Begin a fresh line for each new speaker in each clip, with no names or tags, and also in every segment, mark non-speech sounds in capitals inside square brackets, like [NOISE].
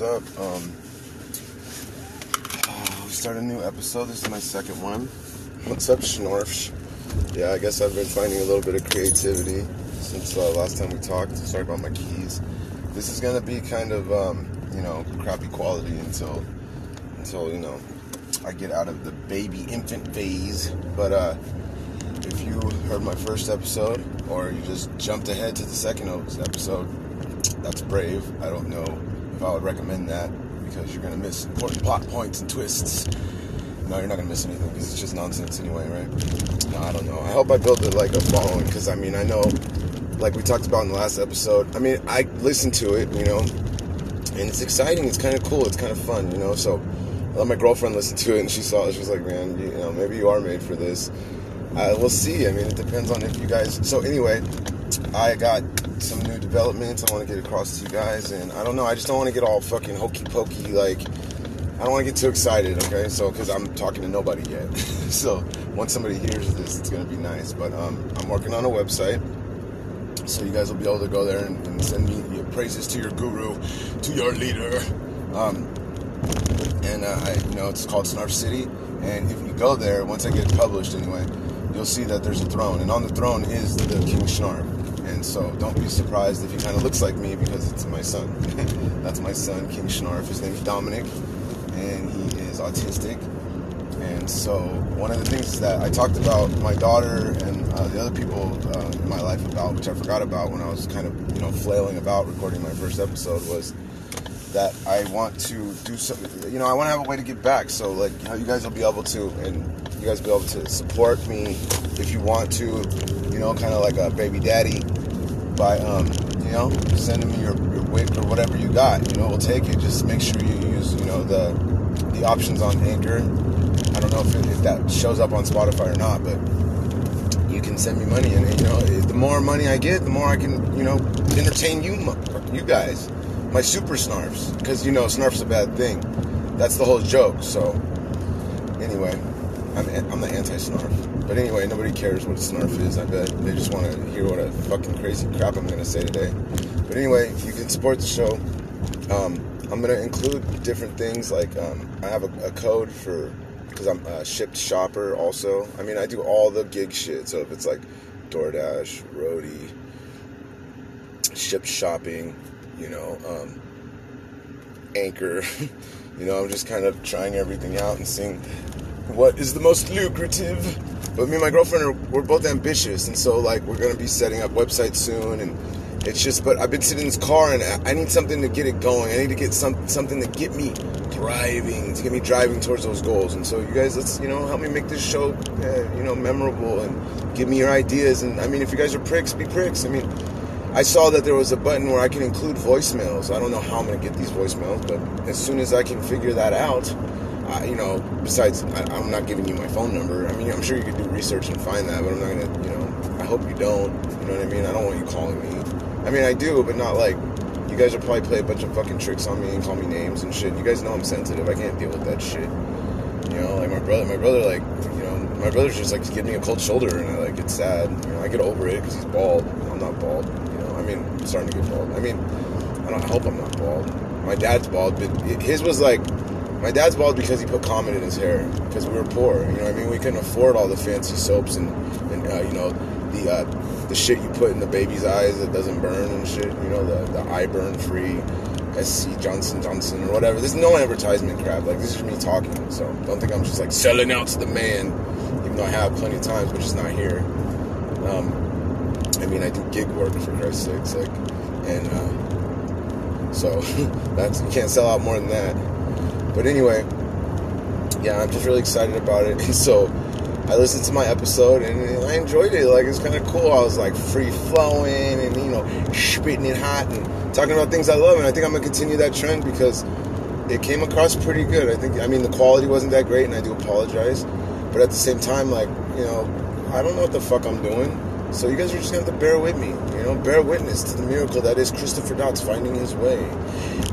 what's up? Um, we start a new episode. This is my second one. What's up, Schnorfs? Yeah, I guess I've been finding a little bit of creativity since uh, last time we talked. Sorry about my keys. This is gonna be kind of, um, you know, crappy quality until, until you know, I get out of the baby infant phase. But uh, if you heard my first episode, or you just jumped ahead to the second episode, that's brave. I don't know I would recommend that because you're gonna miss important plot points and twists. No, you're not gonna miss anything because it's just nonsense anyway, right? No, I don't know. I hope I built it like a following because I mean I know, like we talked about in the last episode. I mean I listened to it, you know, and it's exciting. It's kind of cool. It's kind of fun, you know. So I let my girlfriend listen to it, and she saw it. She was like, "Man, you, know, maybe you are made for this." Uh, we'll see. I mean, it depends on if you guys. So anyway, I got some developments I want to get across to you guys, and I don't know. I just don't want to get all fucking hokey pokey. Like, I don't want to get too excited. Okay, so because I'm talking to nobody yet. [LAUGHS] so once somebody hears this, it's gonna be nice. But um, I'm working on a website, so you guys will be able to go there and, and send me your praises to your guru, to your leader. Um, and uh, I, you know, it's called Snarf City. And if you go there, once I get it published, anyway, you'll see that there's a throne, and on the throne is the King Schnarf. And so don't be surprised if he kind of looks like me because it's my son. [LAUGHS] That's my son, King Schnarf. His name's Dominic, and he is autistic. And so one of the things that I talked about my daughter and uh, the other people uh, in my life about, which I forgot about when I was kind of you know flailing about recording my first episode, was that I want to do something. You know, I want to have a way to give back. So like how you guys will be able to, and you guys will be able to support me if you want to. You know, kind of like a baby daddy by um, you know sending me your, your or whatever you got. You know, we'll take it. Just make sure you use you know the the options on Anchor. I don't know if, it, if that shows up on Spotify or not, but you can send me money, and you know the more money I get, the more I can you know entertain you you guys, my super snarfs, because you know snarf's a bad thing. That's the whole joke. So anyway, I'm I'm the anti-snarf. But anyway, nobody cares what a snarf is. I bet they just want to hear what a fucking crazy crap I'm gonna say today. But anyway, if you can support the show. Um, I'm gonna include different things like um, I have a, a code for because I'm a shipped shopper. Also, I mean I do all the gig shit. So if it's like DoorDash, Roadie, ship shopping, you know, um, Anchor. [LAUGHS] you know, I'm just kind of trying everything out and seeing what is the most lucrative. But me and my girlfriend are we're both ambitious, and so like we're gonna be setting up websites soon, and it's just. But I've been sitting in this car, and I need something to get it going. I need to get some something to get me driving, to get me driving towards those goals. And so you guys, let's you know help me make this show, uh, you know, memorable, and give me your ideas. And I mean, if you guys are pricks, be pricks. I mean. I saw that there was a button where I can include voicemails. I don't know how I'm going to get these voicemails, but as soon as I can figure that out, uh, you know, besides, I, am not giving you my phone number. I mean, I'm sure you could do research and find that, but I'm not gonna, you know, I hope you don't. You know what I mean? I don't want you calling me. I mean, I do, but not like, you guys will probably play a bunch of fucking tricks on me and call me names and shit. You guys know I'm sensitive. I can't deal with that shit. You know, like my brother, my brother, like, you know, my brother's just like giving me a cold shoulder and I like get sad. You know, I get over it because he's bald. I'm not bald. You know, I mean, I'm starting to get bald. I mean, I don't I hope I'm not bald. My dad's bald, but his was like my dad's bald because he put Comet in his hair because we were poor. You know I mean? We couldn't afford all the fancy soaps and, and uh, you know the uh, the shit you put in the baby's eyes that doesn't burn and shit. You know the the eye burn free. SC Johnson Johnson or whatever. There's no advertisement crap. Like this is me talking. So don't think I'm just like selling out to the man, even though I have plenty of times, but just not here. Um, I mean, I do gig work for Christ's sakes, like, and uh, so [LAUGHS] that's you can't sell out more than that. But anyway, yeah, I'm just really excited about it. [LAUGHS] And so I listened to my episode and I enjoyed it. Like, it's kind of cool. I was like free flowing and, you know, spitting it hot and talking about things I love. And I think I'm going to continue that trend because it came across pretty good. I think, I mean, the quality wasn't that great and I do apologize. But at the same time, like, you know, I don't know what the fuck I'm doing. So you guys are just gonna have to bear with me, you know, bear witness to the miracle that is Christopher Dots finding his way.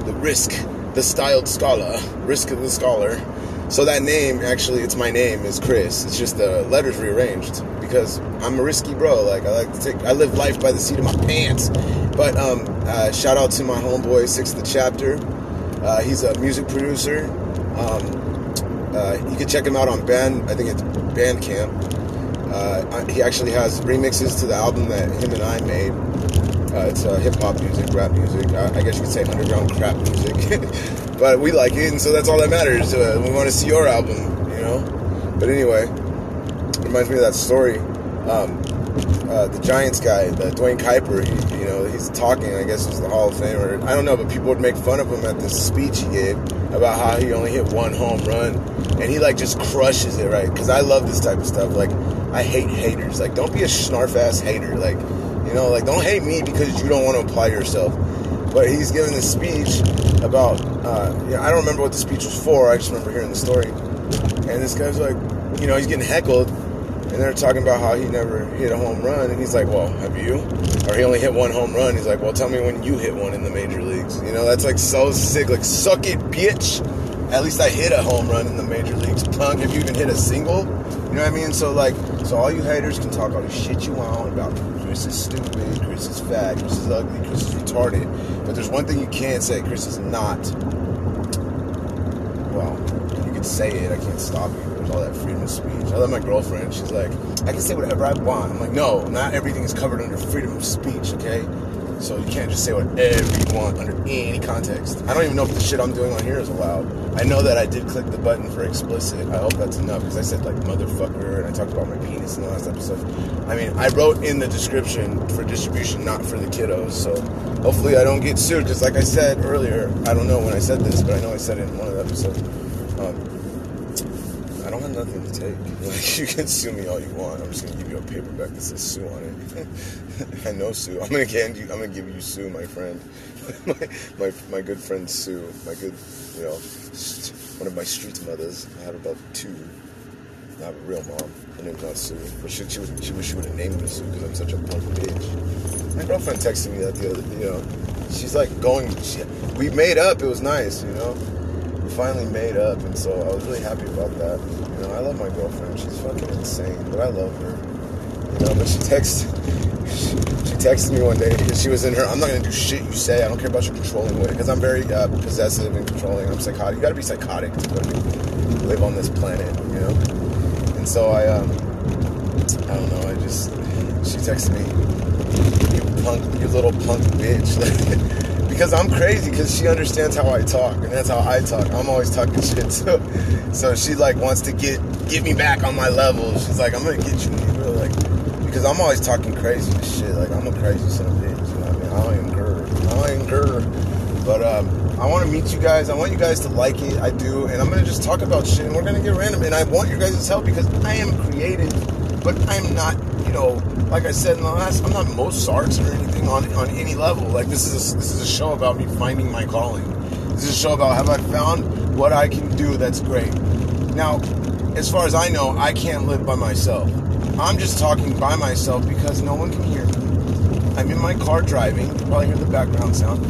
The risk the styled scholar, Risk of the Scholar. So that name, actually, it's my name, is Chris. It's just the letters rearranged because I'm a risky bro. Like I like to take, I live life by the seat of my pants. But um, uh, shout out to my homeboy, Sixth the Chapter. Uh, he's a music producer. Um, uh, you can check him out on Band. I think it's Bandcamp. Uh, he actually has remixes to the album that him and I made. Uh, it's uh, hip hop music, rap music. I, I, guess you could say underground crap music, [LAUGHS] but we like it, and so that's all that matters. Uh, we want to see your album, you know. But anyway, reminds me of that story. Um, uh, the Giants guy, the Duane Kuiper, he, you know, he's talking. I guess he's the Hall of Famer. I don't know, but people would make fun of him at this speech he gave about how he only hit one home run, and he like just crushes it, right? Because I love this type of stuff. Like, I hate haters. Like, don't be a snarf ass hater. Like, you know, like don't hate me because you don't want to apply yourself. But he's giving this speech about, uh, you know, I don't remember what the speech was for. I just remember hearing the story. And this guy's like, you know, he's getting heckled and they're talking about how he never hit a home run, and he's like, "Well, have you?" Or he only hit one home run. He's like, "Well, tell me when you hit one in the major leagues." You know, that's like so sick. Like, suck it, bitch. At least I hit a home run in the major leagues. Punk, have you even hit a single? You know what I mean? So like, so all you haters can talk all the shit you want about Chris is stupid, Chris is fat, Chris is ugly, Chris is retarded. But there's one thing you can't say: Chris is not. Well, you can say it. I can't stop you There's all that freedom of speech. I love my girlfriend. She's like, I can say whatever I want. I'm like, no, not everything is covered under freedom of speech, okay? So you can't just say whatever you want under any context. I don't even know if the shit I'm doing on here is allowed. I know that I did click the button for explicit. I hope that's enough because I said like motherfucker and I talked about my penis in the last episode. I mean, I wrote in the description for distribution, not for the kiddos. So hopefully I don't get sued because, like I said earlier, I don't know when I said this, but I know I said it in one of the episodes. Um, nothing to take. [LAUGHS] Like, you can sue me all you want. I'm just gonna give you a paperback that says sue on it. [LAUGHS] I know Sue. I'm gonna hand you. I'm gonna give you Sue, my friend. [LAUGHS] my, my my good friend Sue. My good, you know, one of my street mothers. I had about two. I have a real mom. Her name's not Sue, but she she, she wish she would have named me Sue because I'm such a punk bitch. My girlfriend texted me that the other, you know, she's like going. She, we made up. It was nice, you know finally made up, and so I was really happy about that. You know, I love my girlfriend. She's fucking insane, but I love her. You know, but she texted, she, texted me one day because she was in her. I'm not gonna do shit you say. I don't care about your controlling way because I'm very uh, possessive and controlling. I'm psychotic. You gotta be psychotic to live on this planet. You know, and so I, um, I don't know. I just she texted me, you punk, you little punk bitch. [LAUGHS] because I'm crazy because she understands how I talk and that's how I talk. I'm always talking shit [LAUGHS] so so she like wants to get get me back on my level. She's like, I'm gonna get you bro. like because I'm always talking crazy shit. Like I'm a crazy son of a bitch, you know what I mean? I ain't grr. I ain't grr. But um I want to meet you guys. I want you guys to like it. I do, and I'm gonna just talk about shit, and we're gonna get random. And I want your guys' help because I am creative, but I'm not, you know, like I said in the last, I'm not Mozart or anything on on any level. Like this is a, this is a show about me finding my calling. This is a show about have I found what I can do that's great. Now, as far as I know, I can't live by myself. I'm just talking by myself because no one can hear me. I'm in my car driving. You probably hear the background sound.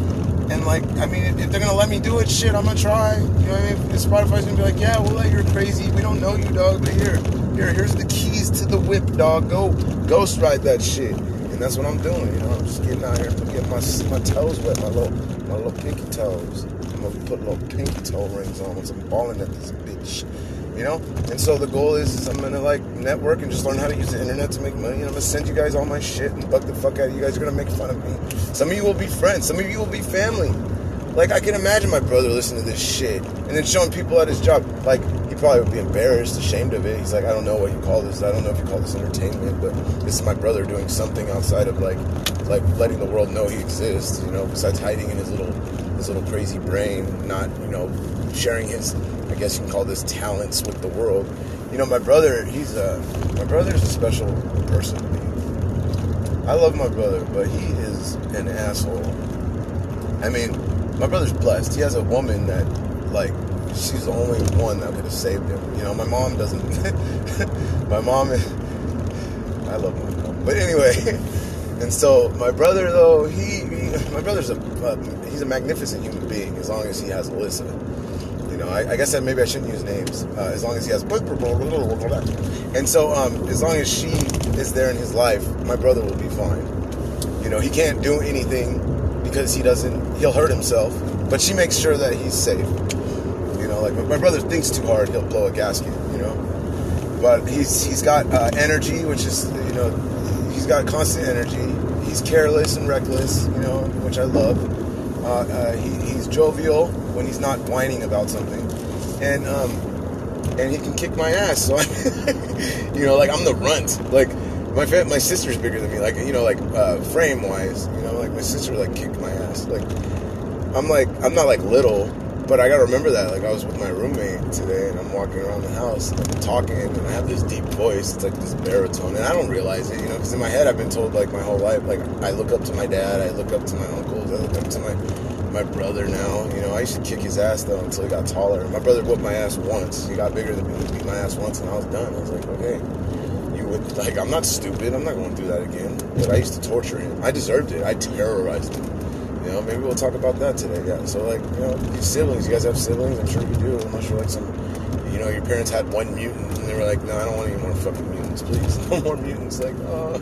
And like, I mean, if they're gonna let me do it, shit, I'm gonna try. You know what I mean? If Spotify's gonna be like, yeah, we'll let you're crazy. We don't know you, dog, but here, here, here's the keys to the whip, dog. Go ghost ride that shit. And that's what I'm doing, you know. I'm just getting out here, getting my my toes wet, my little my little pinky toes. I'm gonna put little pinky toe rings on once I'm balling at this bitch. You know? And so the goal is, is I'm gonna like network and just learn how to use the internet to make money. And I'm gonna send you guys all my shit and bug the fuck out of you guys. You're gonna make fun of me. Some of you will be friends, some of you will be family. Like I can imagine my brother listening to this shit and then showing people at his job. Like probably would be embarrassed, ashamed of it. He's like, I don't know what you call this. I don't know if you call this entertainment, but this is my brother doing something outside of like, like letting the world know he exists. You know, besides hiding in his little, his little crazy brain, not you know, sharing his, I guess you can call this talents with the world. You know, my brother, he's a, my brother's a special person. I love my brother, but he is an asshole. I mean, my brother's blessed. He has a woman that, like, she's the only one that could have saved him. You know, my mom doesn't. [LAUGHS] my mom, is I love my mom, but anyway. [LAUGHS] And so my brother, though, he, he my brother's a, uh, he's a magnificent human being as long as he has Alyssa. You know, I, I guess that maybe I shouldn't use names. Uh, as long as he has, and so um, as long as she is there in his life, my brother will be fine. You know, he can't do anything because he doesn't, he'll hurt himself. but she makes sure that he's safe. You know, like if my brother thinks too hard, he'll blow a gasket. You know, but he's he's got uh, energy, which is you know, he's got constant energy. He's careless and reckless. You know, which I love. Uh, uh, he, he's jovial when he's not whining about something, and um, and he can kick my ass. So, I, [LAUGHS] you know, like I'm the runt. Like my my sister's bigger than me. Like you know, like uh, frame wise, you know, like my sister like kicked my ass. Like I'm like I'm not like little, but I gotta remember that. Like I was with my roommate today, and I'm walking around the house, and I'm talking, and I have this deep voice. It's like this baritone, and I don't realize it, you know, because in my head I've been told like my whole life, like I look up to my dad, I look up to my uncles, I look up to my my brother now. You know, I used to kick his ass though until he got taller. My brother whooped my ass once. He got bigger than me. Beat my ass once, and I was done. I was like, okay you would like I'm not stupid. I'm not going to do that again. But I used to torture him. I deserved it. I terrorized him. You know, maybe we'll talk about that today. Yeah. So like, you know, these siblings. You guys have siblings? I'm sure you do. Unless you're like some, you know, your parents had one mutant and they were like, no, I don't want any more fucking mutants, please. [LAUGHS] No more mutants. Like, oh.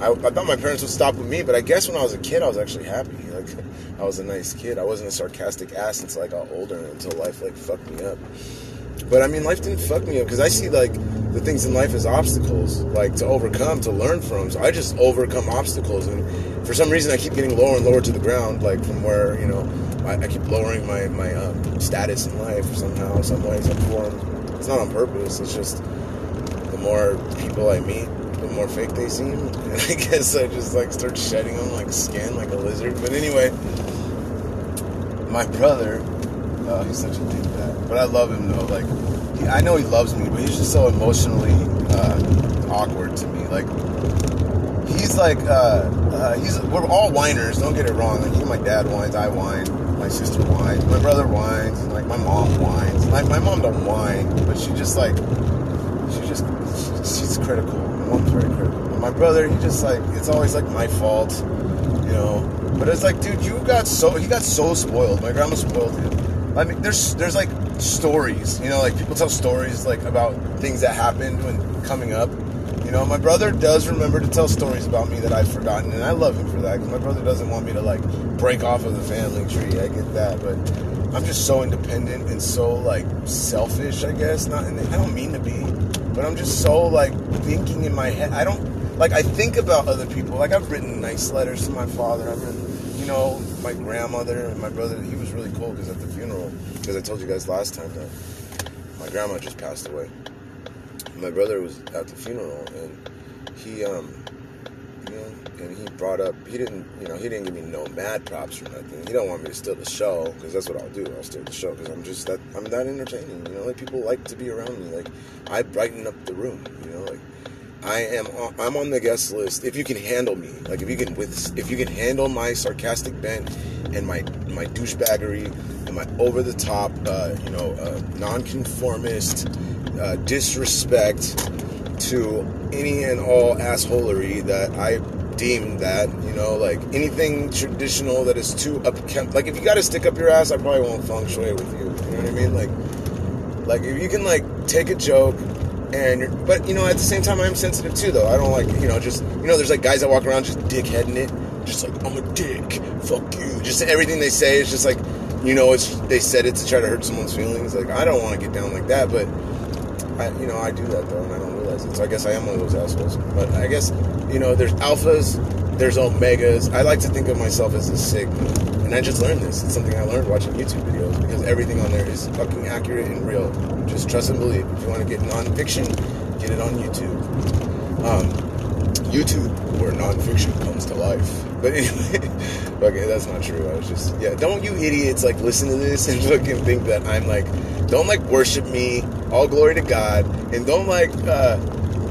I, I thought my parents would stop with me, but I guess when I was a kid, I was actually happy. Like, [LAUGHS] I was a nice kid. I wasn't a sarcastic ass until I got older, until life like fucked me up. But I mean, life didn't fuck me up because I see like the things in life as obstacles, like to overcome, to learn from. So I just overcome obstacles, and for some reason, I keep getting lower and lower to the ground, like from where you know I, I keep lowering my my um, status in life somehow, some way, some form. It's not on purpose. It's just the more people I meet, the more fake they seem, [LAUGHS] and I guess I just like start shedding them like skin, like a lizard. But anyway, my brother, uh, he's such a dickbag, but I love him though. Like, he, I know he loves me, but he's just so emotionally uh, awkward to me. Like, like, uh, uh, he's we're all whiners. Don't get it wrong. Like, even my dad whines, I whine, my sister whines, my brother whines, like my mom whines. Like, my mom don't whine, but she just like, she just, she's critical. My mom's very critical. My brother, he just like, it's always like my fault, you know. But it's like, dude, you got so he got so spoiled. My grandma spoiled him. I mean, there's there's like stories, you know, like people tell stories like about things that happened when coming up. You know, my brother does remember to tell stories about me that I've forgotten, and I love him for that because my brother doesn't want me to like break off of the family tree. I get that, but I'm just so independent and so like selfish. I guess not, and I don't mean to be, but I'm just so like thinking in my head. I don't like I think about other people. Like I've written nice letters to my father. I've written, you know, my grandmother and my brother. He was really cool because at the funeral, because I told you guys last time that my grandma just passed away. My brother was at the funeral and he, um, you know, and he brought up. He didn't, you know, he didn't give me no mad props or nothing. He don't want me to steal the show because that's what I'll do. I'll steal the show because I'm just that I'm that entertaining. You know, like people like to be around me. Like I brighten up the room. You know, like I am on, I'm on the guest list. If you can handle me, like if you can with if you can handle my sarcastic bent and my my douchebaggery and my over the top, uh, you know, uh, nonconformist uh, disrespect to any and all assholery that I deem that you know like anything traditional that is too up like if you got to stick up your ass I probably won't feng shui with you you know what I mean? Like like if you can like take a joke and but you know at the same time I'm sensitive too though. I don't like you know just you know there's like guys that walk around just dickheading it just like I'm a dick fuck you just everything they say is just like you know it's they said it to try to hurt someone's feelings like I don't want to get down like that but I you know I do that though and I don't realize it. So I guess I am one of those assholes. But I guess you know there's alphas there's omegas. I like to think of myself as a sigma and I just learned this. It's something I learned watching YouTube videos because everything on there is fucking accurate and real. Just trust and believe. If you want to get nonfiction, get it on YouTube. Um, YouTube, where nonfiction comes to life. But anyway, [LAUGHS] okay, that's not true. I was just, yeah. Don't you idiots like listen to this [LAUGHS] and fucking think that I'm like, don't like worship me. All glory to God, and don't like uh,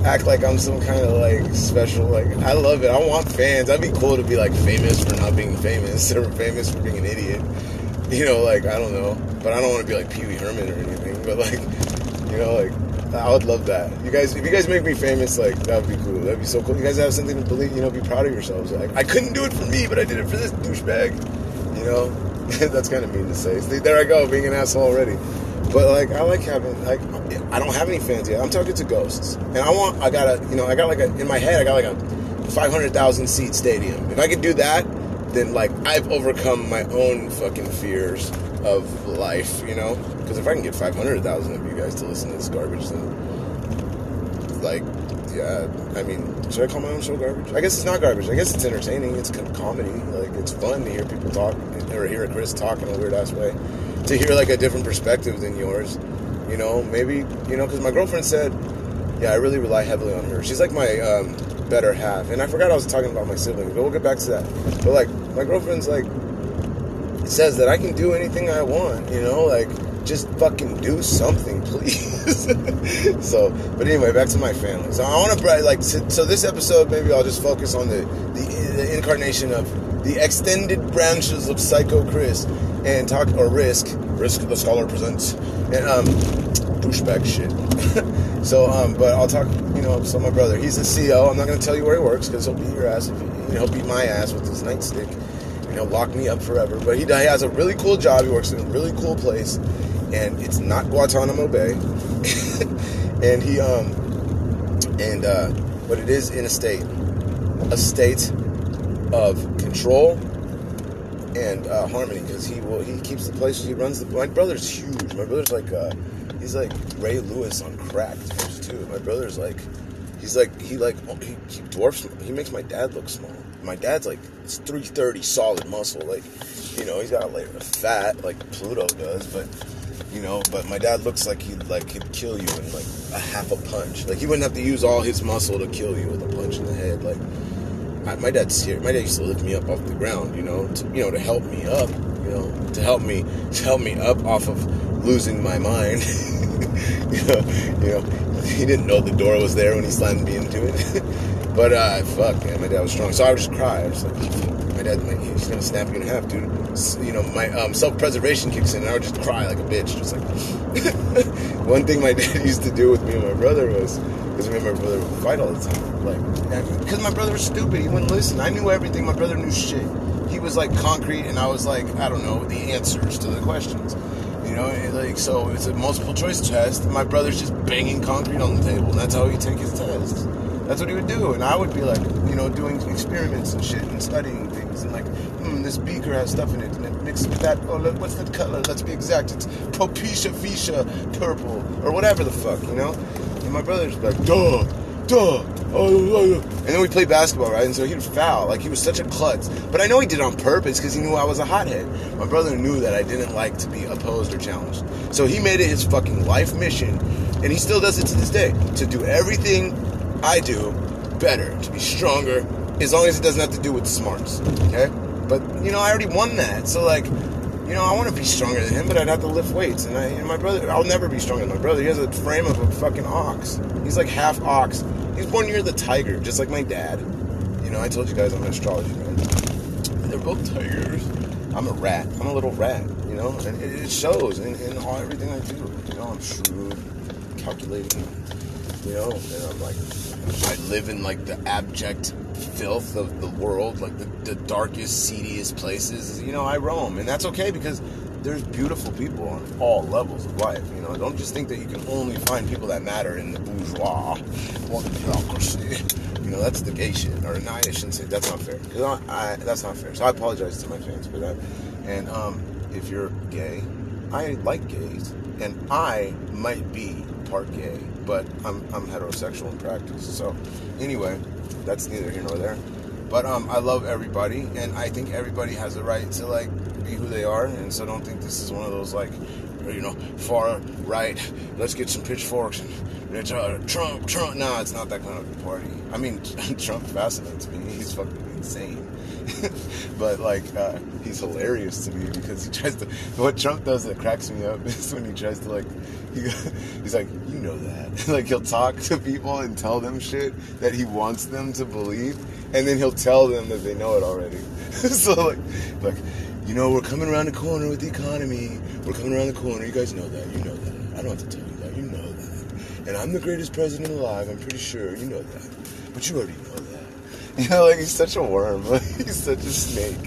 act like I'm some kind of like special. Like I love it. I want fans. I'd be cool to be like famous for not being famous [LAUGHS] or famous for being an idiot. You know, like I don't know, but I don't want to be like Pee Wee Herman or anything. But like, you know, like I would love that. You guys, if you guys make me famous, like that would be cool. That'd be so cool. You guys have something to believe. You know, be proud of yourselves. Like I couldn't do it for me, but I did it for this douchebag. You know, [LAUGHS] that's kind of mean to say. See, there I go, being an asshole already. But like, I like having like I don't have any fans yet. I'm talking to ghosts, and I want. I got a, you know, I got like a in my head. I got like a 500,000 seat stadium. If I could do that, then like I've overcome my own fucking fears of life, you know? Because if I can get 500,000 of you guys to listen to this garbage, then like, yeah, I mean, should I call my own show garbage? I guess it's not garbage. I guess it's entertaining. It's comedy. Like, it's fun to hear people talk or hear Chris talk in a weird ass way. To hear like a different perspective than yours, you know? Maybe, you know, because my girlfriend said, yeah, I really rely heavily on her. She's like my um, better half. And I forgot I was talking about my siblings, but we'll get back to that. But like, my girlfriend's like, says that I can do anything I want, you know, like just fucking do something, [LAUGHS] please. [LAUGHS] so, but anyway, back to my family. So I want to like so, this episode maybe I'll just focus on the, the the incarnation of the extended branches of Psycho Chris and talk or Risk Risk the Scholar presents and um douchebag shit. [LAUGHS] so um, but I'll talk you know so my brother he's the CEO. I'm not gonna tell you where he works because he'll beat your ass if you, you know, he'll beat my ass with his nightstick you know, lock me up forever. But he, he has a really cool job. He works in a really cool place, and it's not Guantanamo Bay. [LAUGHS] and he, um, and uh, but it is in a state, a state of control and uh, harmony because he will he keeps the place. He runs the. My brother's huge. My brother's like uh, he's like Ray Lewis on crack too. My brother's like he's like he like he, he dwarfs. He makes my dad look small my dad's like it's 330 solid muscle like you know he's got a layer of fat like pluto does but you know but my dad looks like he'd like he'd kill you in like a half a punch. Like he wouldn't have to use all his muscle to kill you with a punch in the head like I, my dad's here my dad used to lift me up off the ground you know to, you know to help me up you know to help me to help me up off of losing my mind. [LAUGHS] You know you know he didn't know the door was there when he slammed me into it [LAUGHS] But uh, fuck, man, my dad was strong, so I would just cry. I was like, my dad, like, he's gonna snap you in half, dude. You know, my um, self-preservation kicks in, and I would just cry like a bitch, just like. [LAUGHS] One thing my [LAUGHS] dad used to do with me and my brother was, because me and my brother would fight all the time, like, because my brother was stupid, he wouldn't listen. I knew everything. My brother knew shit. He was like concrete, and I was like, I don't know, the answers to the questions. You know, like so, it's a multiple choice test. My brother's just banging concrete on the table, and that's how he take his test. That's what he would do, and I would be like, you know, doing experiments and shit and studying things, and like, hmm, this beaker has stuff in it, and it mixed with that. Oh, look, what's the color? Let's be exact. It's Propecia Fuchsia purple or whatever the fuck, you know. And my brother's like, duh, duh. Oh, and then we played basketball, right? And so he'd foul. Like, he was such a klutz. But I know he did it on purpose because he knew I was a hothead. My brother knew that I didn't like to be opposed or challenged. So he made it his fucking life mission, and he still does it to this day, to do everything I do better, to be stronger, as long as it doesn't have to do with smarts. Okay? But you know, I already won that. So like, you know, I want to be stronger than him, but I'd have to lift weights. And I, and my brother, I'll never be stronger than my brother. He has a frame of a fucking ox. He's like half ox. He's born near the tiger, just like my dad. You know, I told you guys I'm an astrology man. They're both tigers. I'm a rat. I'm a little rat. You know, and it, shows in, in all everything I do. You know, I'm shrewd, calculating. You know, and I'm like, I live in like the abject filth of the world, like the, the darkest, seediest places. You know, I roam, and that's okay because there's beautiful people on all levels of life. You know, don't just think that you can only find people that matter in the bourgeois or the bureaucracy. You know, that's the gay shit. Or no, I shouldn't say that's not fair. Cause I, I, that's not fair. So I apologize to my fans for that. And um, if you're gay, I like gays, and I might be part gay but I'm, I'm heterosexual in practice. So, anyway, that's neither here nor there. But um, I love everybody, and I think everybody has a right to like be who they are. And so, I don't think this is one of those like, you know, far right. Let's get some pitchforks and it's uh, Trump, Trump. Nah, it's not that kind of a party. I mean, [LAUGHS] Trump fascinates me. He's fucking insane. [LAUGHS] but like uh, he's hilarious to me because he tries to. What Trump does that cracks me up [LAUGHS] is when he tries to like, he, [LAUGHS] he's like, you know that. like he'll talk to people and tell them shit that he wants them to believe, and then he'll tell them that they know it already. so like, like, you know, we're coming around the corner with the economy. We're coming around the corner. You guys know that. You know that. I don't have to tell you that. You know that. And I'm the greatest president alive. I'm pretty sure. You know that. But you already know that. [LAUGHS] You know, like he's such a worm. Like, [LAUGHS] he's such a snake.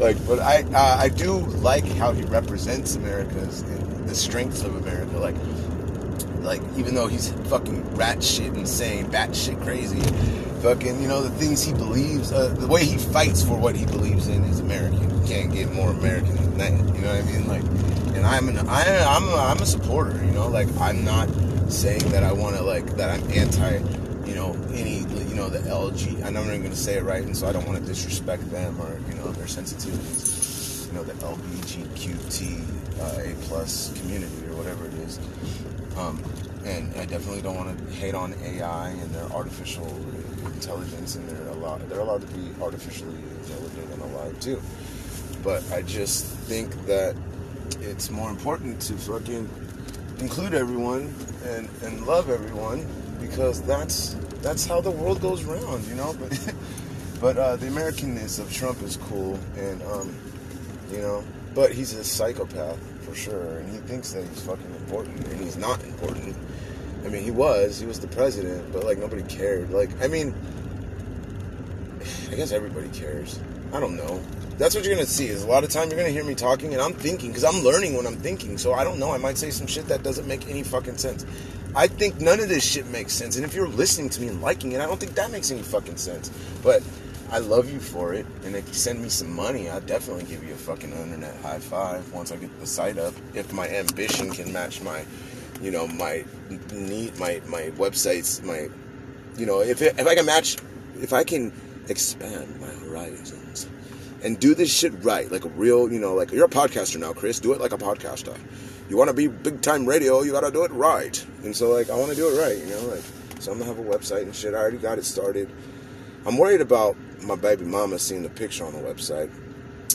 Like, but I uh, I do like how he represents America's and the strengths of America. Like like even though he's fucking rat shit insane, bat shit crazy, fucking you know the things he believes, uh, the way he fights for what he believes in is American. You can't get more American than that. You know what I mean? Like, and I'm an I, I'm a, I'm a supporter. You know, like I'm not saying that I want to like that I'm anti. You know any know the LG. I'm not even going to say it right, and so I don't want to disrespect them or you know their sensitivities. You know the LBGQT uh, A plus community or whatever it is. Um, and I definitely don't want to hate on AI and their artificial intelligence, and they're allowed they're allowed to be artificially intelligent and alive too. But I just think that it's more important to fucking include everyone and and love everyone because that's that's how the world goes round, you know. But [LAUGHS] but uh, the Americanness of Trump is cool, and um, you know, but he's a psychopath for sure, and he thinks that he's fucking important, and he's not important. I mean, he was, he was the president, but like nobody cared. Like, I mean, I guess everybody cares. I don't know. That's what you're gonna see. Is a lot of time you're gonna hear me talking, and I'm thinking because I'm learning when I'm thinking. So I don't know. I might say some shit that doesn't make any fucking sense. I think none of this shit makes sense. And if you're listening to me and liking it, I don't think that makes any fucking sense. But I love you for it. And if you send me some money, I'll definitely give you a fucking internet high five once I get the site up. If my ambition can match my, you know, my need, my my websites, my, you know, if it, if I can match, if I can expand my horizons and do this shit right, like a real, you know, like you're a podcaster now, Chris. Do it like a podcaster. You want to be big time radio, you got to do it right. And so, like, I want to do it right, you know, like, so I'm gonna have a website and shit. I already got it started. I'm worried about my baby mama seeing the picture on the website.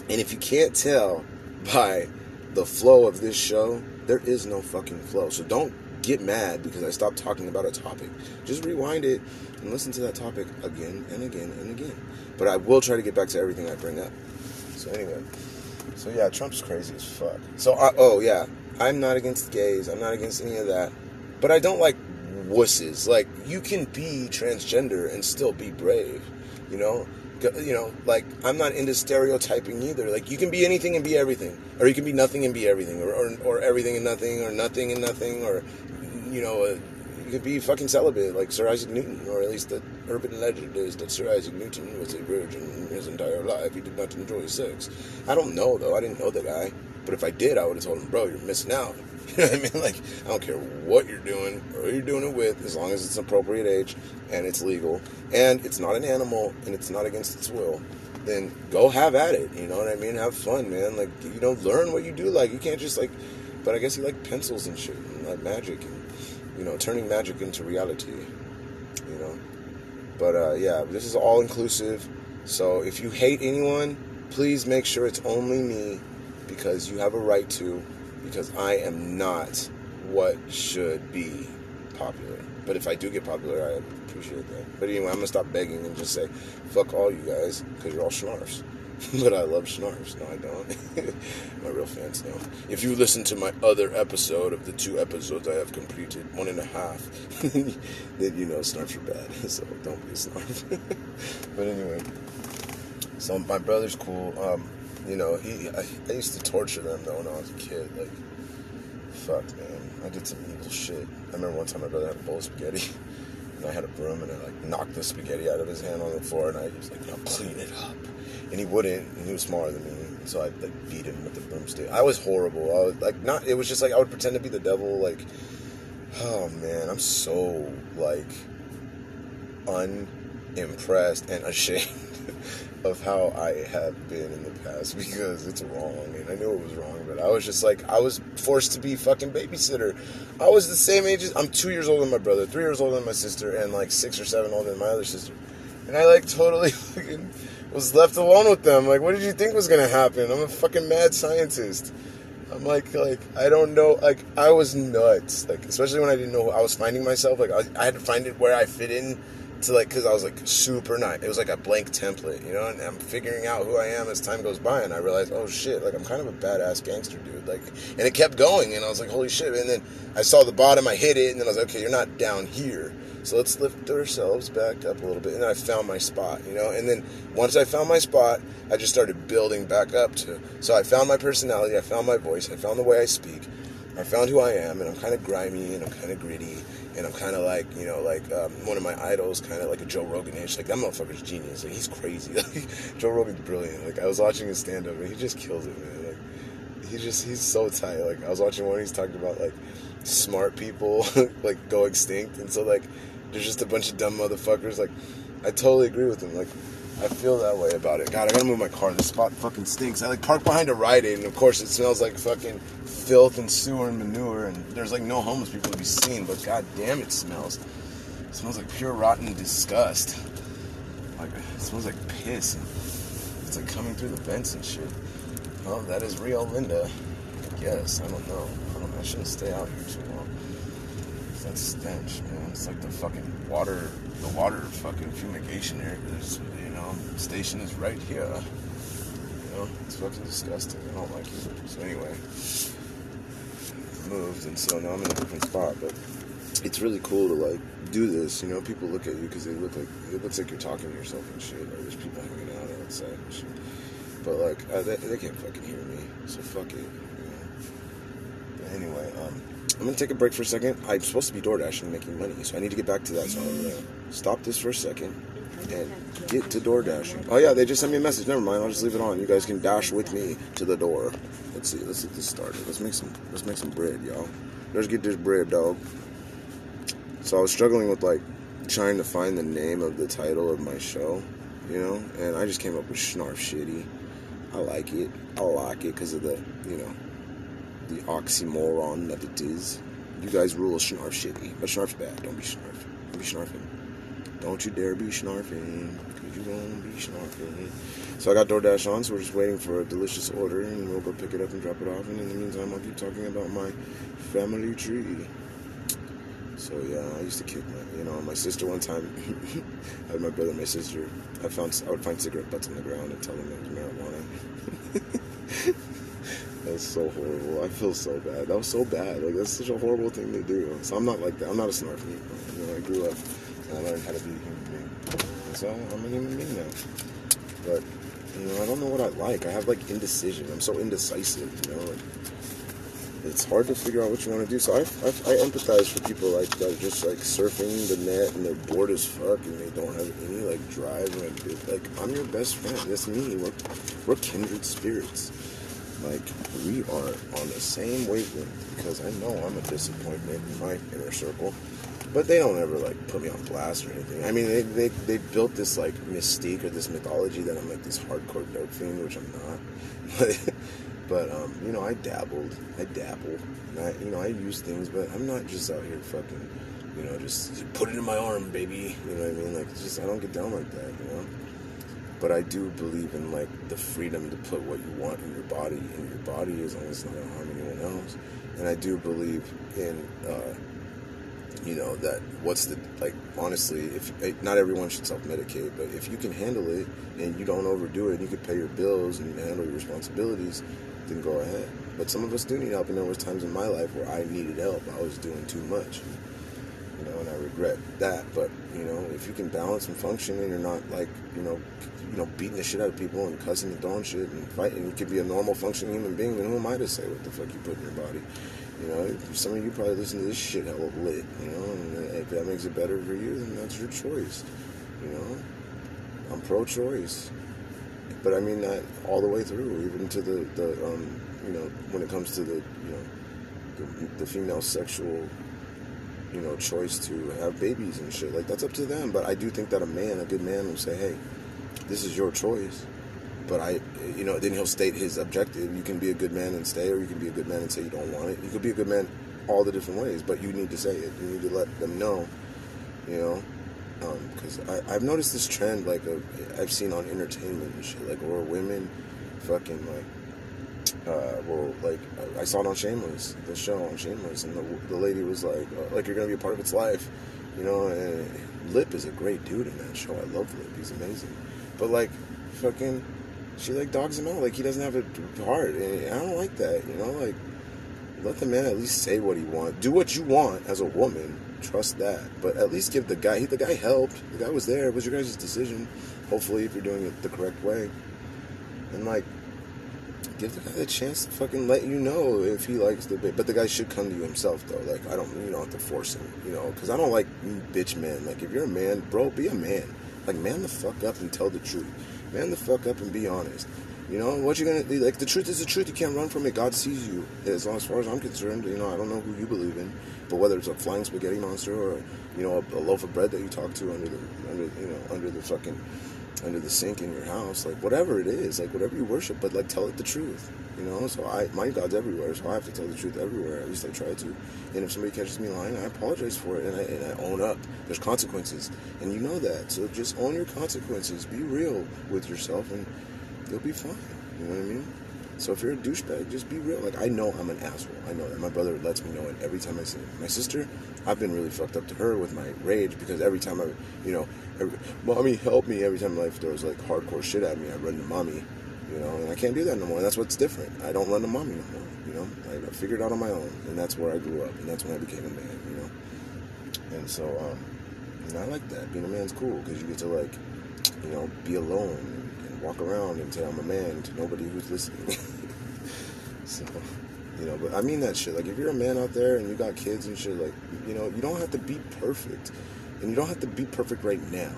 And if you can't tell [LAUGHS] by the flow of this show, there is no fucking flow. So don't get mad because I stopped talking about a topic. Just rewind it and listen to that topic again and again and again. But I will try to get back to everything I bring up. So anyway, so yeah, Trump's crazy as fuck. So I, oh yeah, I'm not against gays. I'm not against any of that. But I don't like wusses. Like you can be transgender and still be brave. You know, you know, like I'm not into stereotyping either. Like you can be anything and be everything, or you can be nothing and be everything, or or, or everything and nothing, or nothing and nothing, or you know, uh, you could be fucking celibate like Sir Isaac Newton, or at least the urban legend is that Sir Isaac Newton was a virgin his entire life. He did not enjoy sex. I don't know though. I didn't know the guy, but if I did, I would have told him, bro, you're missing out. [LAUGHS] You know what I mean? Like, I don't care what you're doing or who you're doing it with, as long as it's an appropriate age and it's legal and it's not an animal and it's not against its will, then go have at it. You know what I mean? Have fun, man. Like, you know, learn what you do. Like, you can't just like, but I guess you like pencils and shit and like magic and, you know, turning magic into reality. You know? But uh, yeah, this is all inclusive. So if you hate anyone, please make sure it's only me because you have a right to because I am not what should be popular. But if I do get popular, I appreciate that. But anyway, I'm gonna stop begging and just say, fuck all you guys, because you're all schnarfs. [LAUGHS] but I love schnarfs. No, I don't. [LAUGHS] my real fans know. If you listen to my other episode of the two episodes I have completed, one and a half, [LAUGHS] then you know snarfs are bad. So don't be a snarf. but anyway, so my brother's cool. Um, you know, he I, I, used to torture them though when I was a kid. Like, fuck, man, I did some evil shit. I remember one time my brother had a bowl of spaghetti, [LAUGHS] and I had a broom, and I like knocked the spaghetti out of his hand on the floor, and I was like, "No, clean it up," and he wouldn't, and he was smaller than me, so I like beat him with the broomstick. I was horrible. I was like, not. It was just like I would pretend to be the devil. Like, oh man, I'm so like unimpressed and ashamed [LAUGHS] of how I have been in the past [LAUGHS] because it's wrong and I knew it was wrong, but I was just like I was forced to be fucking babysitter. I was the same age as I'm two years older than my brother, three years older than my sister, and like six or seven older than my other sister. And I like totally [LAUGHS] fucking was left alone with them. Like, what did you think was gonna happen? I'm a fucking mad scientist. I'm like, like I don't know. Like I was nuts. Like especially when I didn't know I was finding myself. Like I, I had to find it where I fit in to like because I was like super nice. It was like a blank template, you know. And I'm figuring out who I am as time goes by, and I realized, oh shit, like I'm kind of a badass gangster dude. Like, and it kept going, and I was like, holy shit. And then I saw the bottom, I hit it, and then I was like, okay, you're not down here. So let's lift ourselves back up a little bit. And I found my spot, you know. And then once I found my spot, I just started building back up to. So I found my personality, I found my voice, I found the way I speak, I found who I am, and I'm kind of grimy, and I'm kind of gritty, and I'm kind of like, you know, like um, one of my idols, kind of like a Joe Rogan-ish. Like that motherfucker's genius. Like he's crazy. [LAUGHS] Like Joe Rogan's brilliant. Like I was watching his stand-up, and he just kills it, man. Like he just he's so tight. Like I was watching one, he's talking about like smart people [LAUGHS] like go extinct, and so like there's just a bunch of dumb motherfuckers. Like I totally agree with him. Like I feel that way about it. God, I gotta move my car. This spot fucking stinks. I like park behind a Rite Aid, and of course it smells like fucking filth and sewer and manure. And there's like no homeless people to be seen, but god damn, it smells. It smells like pure rotten disgust. Like it smells like piss. It's like coming through the vents and shit. Well, that is real Linda. I guess I don't know. I, don't, I shouldn't stay out here too long. That stench, man. It's like the fucking water, the water fucking fumigation area. There's, you know, station is right here. You know, it's fucking disgusting. I don't like it. So anyway, moved, and so now I'm in a different spot. But it's really cool to like do this. You know, people look at you because they look like it looks like you're talking to yourself and shit. Like there's people hanging out outside and shit. But like uh, they, they can't fucking hear me, so fuck it. You know. But anyway, um. I'm gonna take a break for a second. I'm supposed to be door dashing, making money, so I need to get back to that. So I'm gonna stop this for a second and get to door dashing. Oh yeah, they just sent me a message. Never mind, I'll just leave it on. You guys can dash with me to the door. Let's see. Let's get this started. Let's make some. Let's make some bread, y'all. Let's get this bread, dog. So I was struggling with like trying to find the name of the title of my show, you know, and I just came up with Schnarf Shitty. I like it. I like it because of the, you know, the oxymoron that it is. You guys rule Schnarf shitty, but Schnarf's bad. Don't be Schnarf. Don't be Schnarfing. Don't you dare be Schnarfing, because you won't be Schnarfing. So I got DoorDash on, so we're just waiting for a delicious order, and we'll go pick it up and drop it off. And in the meantime, I'll keep talking about my family tree. So yeah, I used to kick my, you know, my sister one time. [LAUGHS] I had my brother and my sister. I found I would find cigarette butts on the ground and tell them it was marijuana. [LAUGHS] that was so horrible. I feel so bad. That was so bad. Like that's such a horrible thing to do. So I'm not like that. I'm not a snarky. You know, I grew up and I learned how to be a human being. And so I'm a human being now. But you know, I don't know what I like. I have like indecision. I'm so indecisive. You know. Like, it's hard to figure out what you want to do. So I, I, I empathize for people like that are just like surfing the net and they're bored as fuck and they don't have any like drive. Like, like I'm your best friend. That's me. We're, we're kindred spirits. Like we are on the same wavelength because I know I'm a disappointment in my inner circle. But they don't ever like put me on blast or anything. I mean, they, they, they built this like mystique or this mythology that I'm like this hardcore dope fiend, which I'm not. [LAUGHS] But but um, you know, I dabbled, I dabble, and I, you know, I use things, but I'm not just out here fucking, you know, just put it in my arm, baby. You know what I mean? Like, just I don't get down like that, you know. But I do believe in like the freedom to put what you want in your body in your body as long as it's not gonna harm anyone else. And I do believe in, uh, you know, that what's the like honestly, if eh, not everyone should self medicate, but if you can handle it and you don't overdo it, and you can pay your bills and handle your responsibilities then go ahead. But some of us do need help, and there was times in my life where I needed help. I was doing too much, you know, and I regret that. But you know, if you can balance and function, and you're not like you know, you know, beating the shit out of people and cussing and throwing shit and fighting, you could be a normal functioning human being. Then who am I to say what the fuck you put in your body? You know, some of you probably listen to this shit hella lit. You know, and if that makes it better for you, then that's your choice. You know, I'm pro-choice but I mean that all the way through, even to the, the um, you know, when it comes to the, you know, the, the, female sexual, you know, choice to have babies and shit. Like that's up to them. But I do think that a man, a good man, will say, hey, this is your choice. But I, you know, then he'll state his objective. You can be a good man and stay, or you can be a good man and say you don't want it. You could be a good man all the different ways, but you need to say it. You need to let them know, you know, because um, I've noticed this trend like uh, I've seen on entertainment and shit like where women fucking like uh, well like I saw it on Shameless the show on Shameless and the, the lady was like uh, like you're gonna be a part of its life you know and Lip is a great dude in that show I love Lip he's amazing but like fucking she like dogs him out like he doesn't have a heart and I don't like that you know like let the man at least say what he wants do what you want as a woman trust that. But at least give the guy. The guy helped. The guy was there. It was your guys' decision. Hopefully, if you're doing it the correct way. And like, give the guy the chance to fucking let you know if he likes the bitch. But the guy should come to you himself though. Like I don't, you don't have to force him, you know, because I don't like mm, bitch men. Like if you're a man, bro, be a man. Like man the fuck up and tell the truth. Man the fuck up and be honest. You know what you're gonna be like. The truth is the truth. You can't run from it. God sees you. As long as far as I'm concerned, you know I don't know who you believe in, but whether it's a flying spaghetti monster or you know a, a loaf of bread that you talk to under the under you know under the fucking under the sink in your house, like whatever it is, like whatever you worship, but like tell it the truth, you know. So I, my God's everywhere, so I have to tell the truth everywhere. At least I try to. And if somebody catches me lying, I apologize for it and I, and I own up. There's consequences, and you know that. So just own your consequences. Be real with yourself, and you'll be fine. You know what I mean? So if you're a douchebag, just be real. Like I know I'm an asshole. I know that. My brother lets me know it every time I see it. My sister, I've been really fucked up to her with my rage because every time I, you know, every, mommy help me. Every time life throws like hardcore shit at me, I run to mommy. You know, and I can't do that no more. That's what's different. I don't run to mommy no more. You know, I, I figured out on my own, and that's where I grew up, and that's when I became a man. You know, and so um, and I like that. Being a man's cool because you get to like, you know, be alone and walk around and say I'm a man to nobody who's listening. [LAUGHS] so, you know, but I mean that shit. Like, if you're a man out there and you got kids and shit, like, you know, you don't have to be perfect, and you don't have to be perfect right now,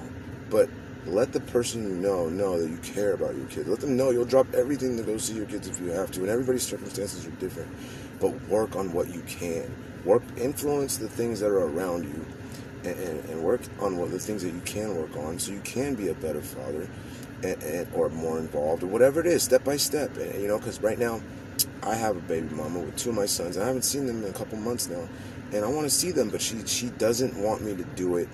but let the person you know know that you care about your kids. Let them know you'll drop everything to go see your kids if you have to. And everybody's circumstances are different, but work on what you can. Work, influence the things that are around you, and, and, and work on what the things that you can work on, so you can be a better father and, and, or more involved or whatever it is, step by step. You know, because right now I have a baby mama with two of my sons. I haven't seen them in a couple months now, and I want to see them, but she she doesn't want me to do it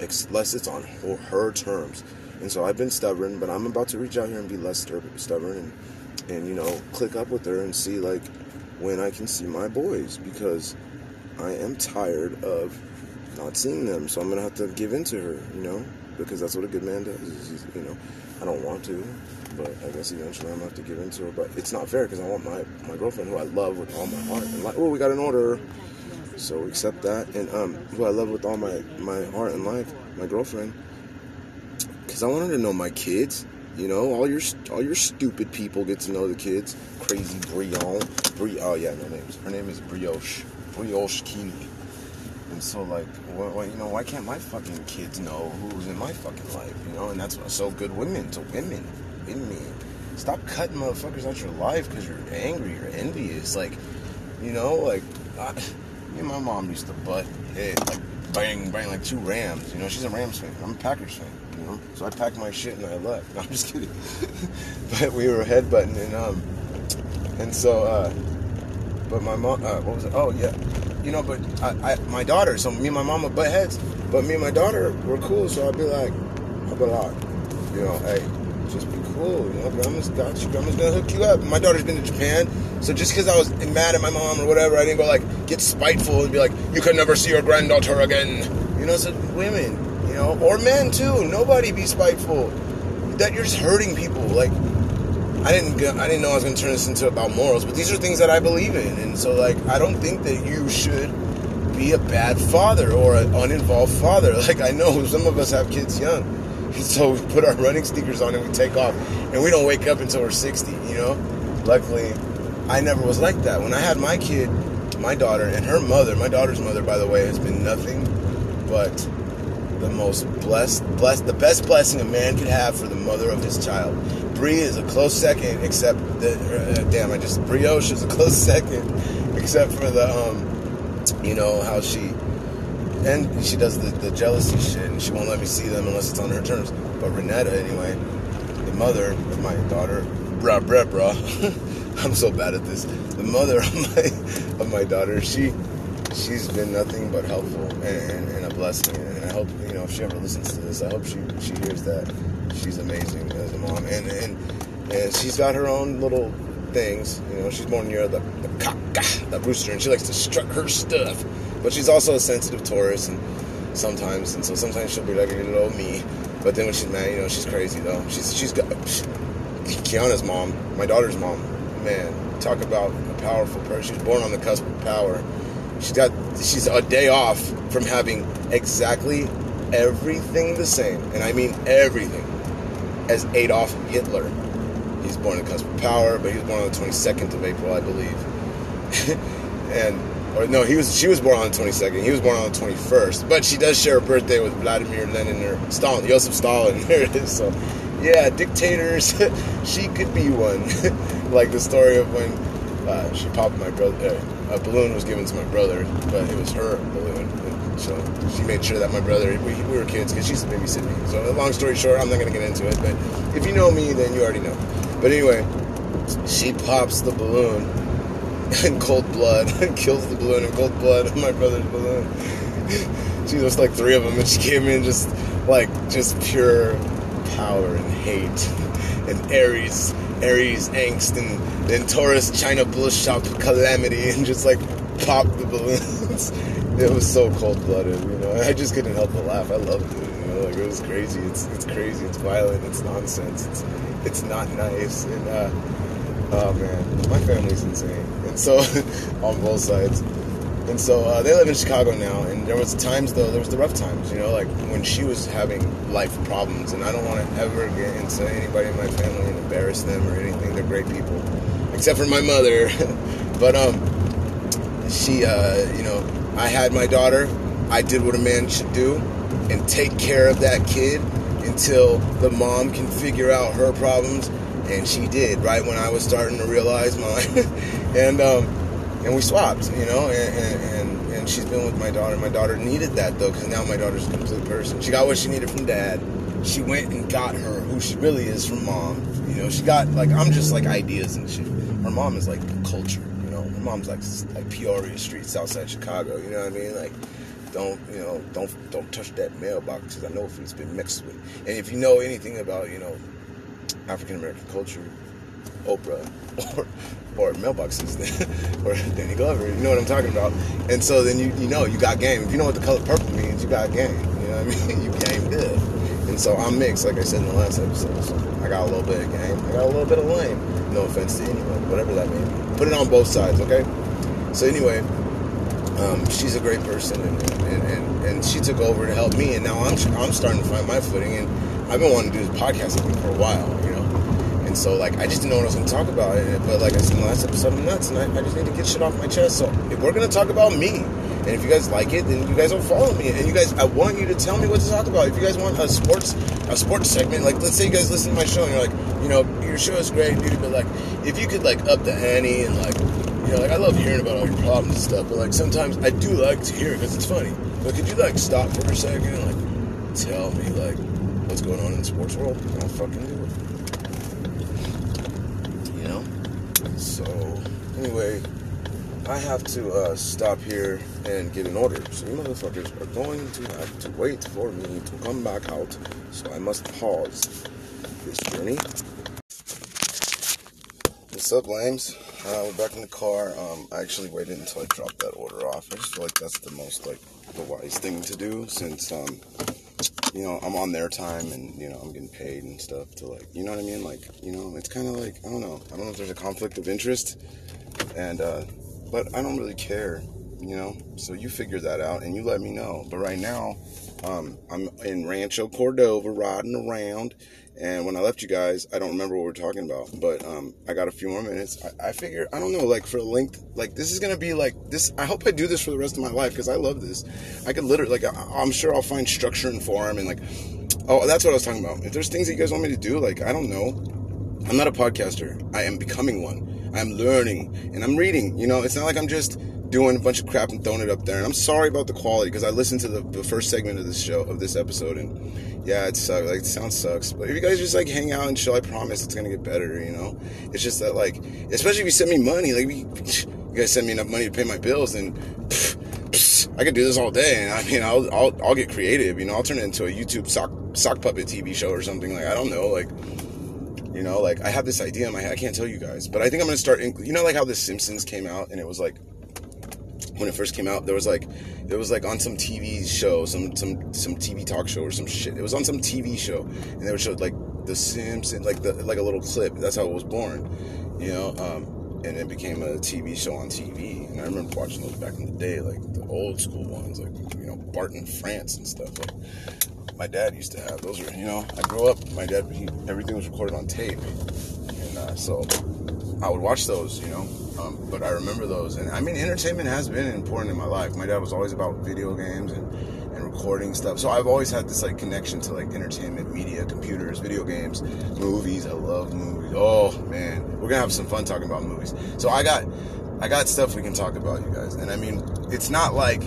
unless it's on her, her terms. And so I've been stubborn, but I'm about to reach out here and be less stubborn and and you know click up with her and see like when I can see my boys because I am tired of not seeing them. So I'm gonna have to give in to her, you know, because that's what a good man does. You know, I don't want to, but I guess eventually I'm gonna have to give in to her. But it's not fair because I want my, my girlfriend, who I love with all my heart, and like, oh, we got an order, so accept that. And um, who I love with all my my heart and life, my girlfriend, because I want her to know my kids. You know, all your all your stupid people get to know the kids. Crazy Brion, Bri. Oh yeah, no names. Her name is Brioche, Brioche Kini. And so, like, you know, why can't my fucking kids know who's in my fucking life? You know, and that's what's so good women to women. Women. Stop cutting motherfuckers out your life because you're angry, you're envious. Like, you know, like, I, me and my mom used to butt head, like, bang, bang, like two Rams. You know, she's a Rams fan. I'm a Packers fan. You know, so I packed my shit and I left. [LAUGHS] No, I'm just kidding. [LAUGHS] but we were headbutting and um, and so uh, but my mom, uh, what was it? Oh yeah you know, but I, I, my daughter, so me and my mom would butt heads, but me and my daughter were cool, so I'd be like, how about, you know, hey, be cool, you know, grandma's got you, grandma's gonna hook you up. My daughter's been to Japan, so just because I was mad at my mom or whatever, I didn't go like, get spiteful and be like, you can never see your granddaughter again. You know, so women, you know, or men too, nobody be spiteful. That you're just hurting people, like, I didn't I didn't know I was to turn this into about morals, but these are things that I believe in, and so like I don't think that you should be a bad father or an uninvolved father. [LAUGHS] Like I know some of us have kids young, [LAUGHS] so we put our running sneakers on and we take off, and we don't wake up until we're 60. You know, luckily I never was like that. When I had my kid, my daughter, and her mother, my daughter's mother, by the way, has been nothing but the most blessed, blessed, the best blessing a man could have for the mother of his child. Brie is a close second, except that uh, damn, I just brioche is a [LAUGHS] close second, except for the um, you know how she and she does the, the jealousy shit, and she won't let me see them unless it's on her terms. But Renetta, anyway, the mother of my daughter, bruh, bruh, bruh. [LAUGHS] I'm so bad at this. The mother [LAUGHS] of my of my daughter, she she's been nothing but helpful and, and, a blessing. And I hope you know if she ever listens to this, I hope she she hears that she's amazing as a mom. And and and she's got her own little things. You know, she's born near the the cock, the rooster, and she likes to strut her stuff. But she's also a sensitive Taurus, and sometimes, and so sometimes she'll be like a little me. But then when she's mad, you know, she's crazy though. She's she's got she, Kiana's mom, my daughter's mom. Man, talk about a powerful person. She was born on the cusp of power She's got she's a day off from having exactly everything the same, and I mean everything, as Adolf Hitler. He's born in the cusp of power, but he was born on the 22nd of April, I believe. [LAUGHS] and or no, he was she was born on the 22nd. He was born on the 21st. But she does share a birthday with Vladimir Lenin or Stalin, Joseph Stalin. [LAUGHS] There it is. So, yeah, dictators. [LAUGHS] she could be one. [LAUGHS] like the story of when uh, she popped my brother. Uh, a balloon was given to my brother, but it was her balloon. So she made sure that my brother. We, we were kids because she's a babysit me. So long story short, I'm not gonna get into it. But if you know me, then you already know. But anyway, she pops the balloon in cold blood [LAUGHS] kills the balloon in cold blood of [LAUGHS] my brother's balloon. [LAUGHS] she was like three of them, and she came in just like just pure power and hate and Aries, Aries angst and then Taurus China bullshit shop calamity and just like pop the balloons. it was so cold blooded, you know. I just couldn't help but laugh. I loved it, you know. Like it was crazy. It's it's crazy. It's violent. It's nonsense. It's it's not nice. And uh, oh man, my family's insane. So [LAUGHS] on both sides. And so uh, they live in Chicago now, and there was times though there was the rough times, you know, like when she was having life problems, and I don't want to ever get into anybody in my family and embarrass them or anything. They're great people, except for my mother. [LAUGHS] but um, she, uh, you know, I had my daughter. I did what a man should do, and take care of that kid until the mom can figure out her problems, and she did right when I was starting to realize mine, [LAUGHS] and um and we swapped, you know, and, and, and she's been with my daughter. My daughter needed that though, because now my daughter's a complete person. She got what she needed from dad. She went and got her who she really is from mom. You know, she got like I'm just like ideas and shit. Her mom is like culture. You know, her mom's like like Peoria Street, Southside Chicago. You know what I mean? Like, don't you know? Don't don't touch that mailbox because I know if it's been mixed with. And if you know anything about you know African American culture, Oprah or or mailboxes [LAUGHS] or Danny Glover. You know what I'm talking about. And so then you you know you got game. If you know what the color purple means, you got game. You know what I [LAUGHS] mean? You game good. And so I'm mixed, like I said in the last episode. So I got a little bit of game. I got a little bit of lame. No offense to anyone, whatever that be. Put it on both sides, okay? So anyway, um, she's a great person, and, and, and, and, she took over to help me, and now I'm I'm starting to find my footing, and I've been wanting to do this podcast for a while. And so, like, I just didn't know what I was going to talk about. But, like I said the last episode, I'm nuts. And I, I just need to get shit off my chest. So, if we're going to talk about me, and if you guys like it, then you guys will follow me. And you guys, I want you to tell me what to talk about. If you guys want a sports, a sports segment, like, let's say you guys listen to my show and you're like, you know, your show is great, dude, but, like, if you could, like, up the ante and, like, you know, like, I love hearing about all your problems and stuff, but, like, sometimes I do like to hear it because it's funny. But could you, like, stop for a second and, like, tell me, like, what's going on in the sports world? I'll fucking do it. So, anyway, I have to uh, stop here and get an order. So, you motherfuckers are going to have to wait for me to come back out. So, I must pause this journey. What's up, lames? Uh, we're back in the car. Um, I actually waited until I dropped that order off. I just feel like that's the most, like, the wise thing to do since, um, you know, I'm on their time and, you know, I'm getting paid and stuff to like, you know what I mean? Like, you know, it's kind of like, I don't know. I don't know if there's a conflict of interest and, uh, but I don't really care, you know? So you figure that out and you let me know. But right now, um, I'm in Rancho Cordova riding around and when I left you guys, I don't remember what we are talking about, but um, I got a few more minutes. I, I figure, I don't know, like for length, like this is gonna be like this. I hope I do this for the rest of my life because I love this. I could literally, like, I, am sure I'll find structure and form and like, oh, that's what I was talking about. If there's things that you guys want me to do, like, I don't know. I'm not a podcaster. I am becoming one. I'm learning and I'm reading. You know, it's not like I'm just doing a bunch of crap and throwing it up there. And I'm sorry about the quality because I listened to the, the, first segment of this show of this episode, and yeah, it sucks. Like it sounds sucks. But if you guys just like hang out and chill, I promise it's gonna get better. You know, it's just that like, especially if you send me money, like [LAUGHS] you guys send me enough money to pay my bills, and [LAUGHS] I could do this all day. And I mean, I'll, I'll I'll get creative. You know, I'll turn it into a YouTube sock sock puppet TV show or something. Like I don't know, like. You know, like I have this idea in my head. I can't tell you guys, but I think I'm gonna start. You know, like how The Simpsons came out and it was like when it first came out, there was like it was like on some TV show, some some some TV talk show or some shit. It was on some TV show, and they would show like The Simpsons, like the like a little clip. That's how it was born, you know. Um, and it became a TV show on TV. And I remember watching those back in the day, like the old school ones, like you know Barton France and stuff. Like my dad used to have those. Were you know I grew up. My dad, he, everything was recorded on tape, and uh, Uh, so I would watch those, you know. Um, but I remember those, and I mean, entertainment has been important in my life. My dad was always about video games and, and recording stuff, so I've always had this like connection to like entertainment, media, computers, video games, movies. I love movies. Oh man, we're gonna have some fun talking about movies. So I got, I got stuff we can talk about, you guys, and I mean, it's not like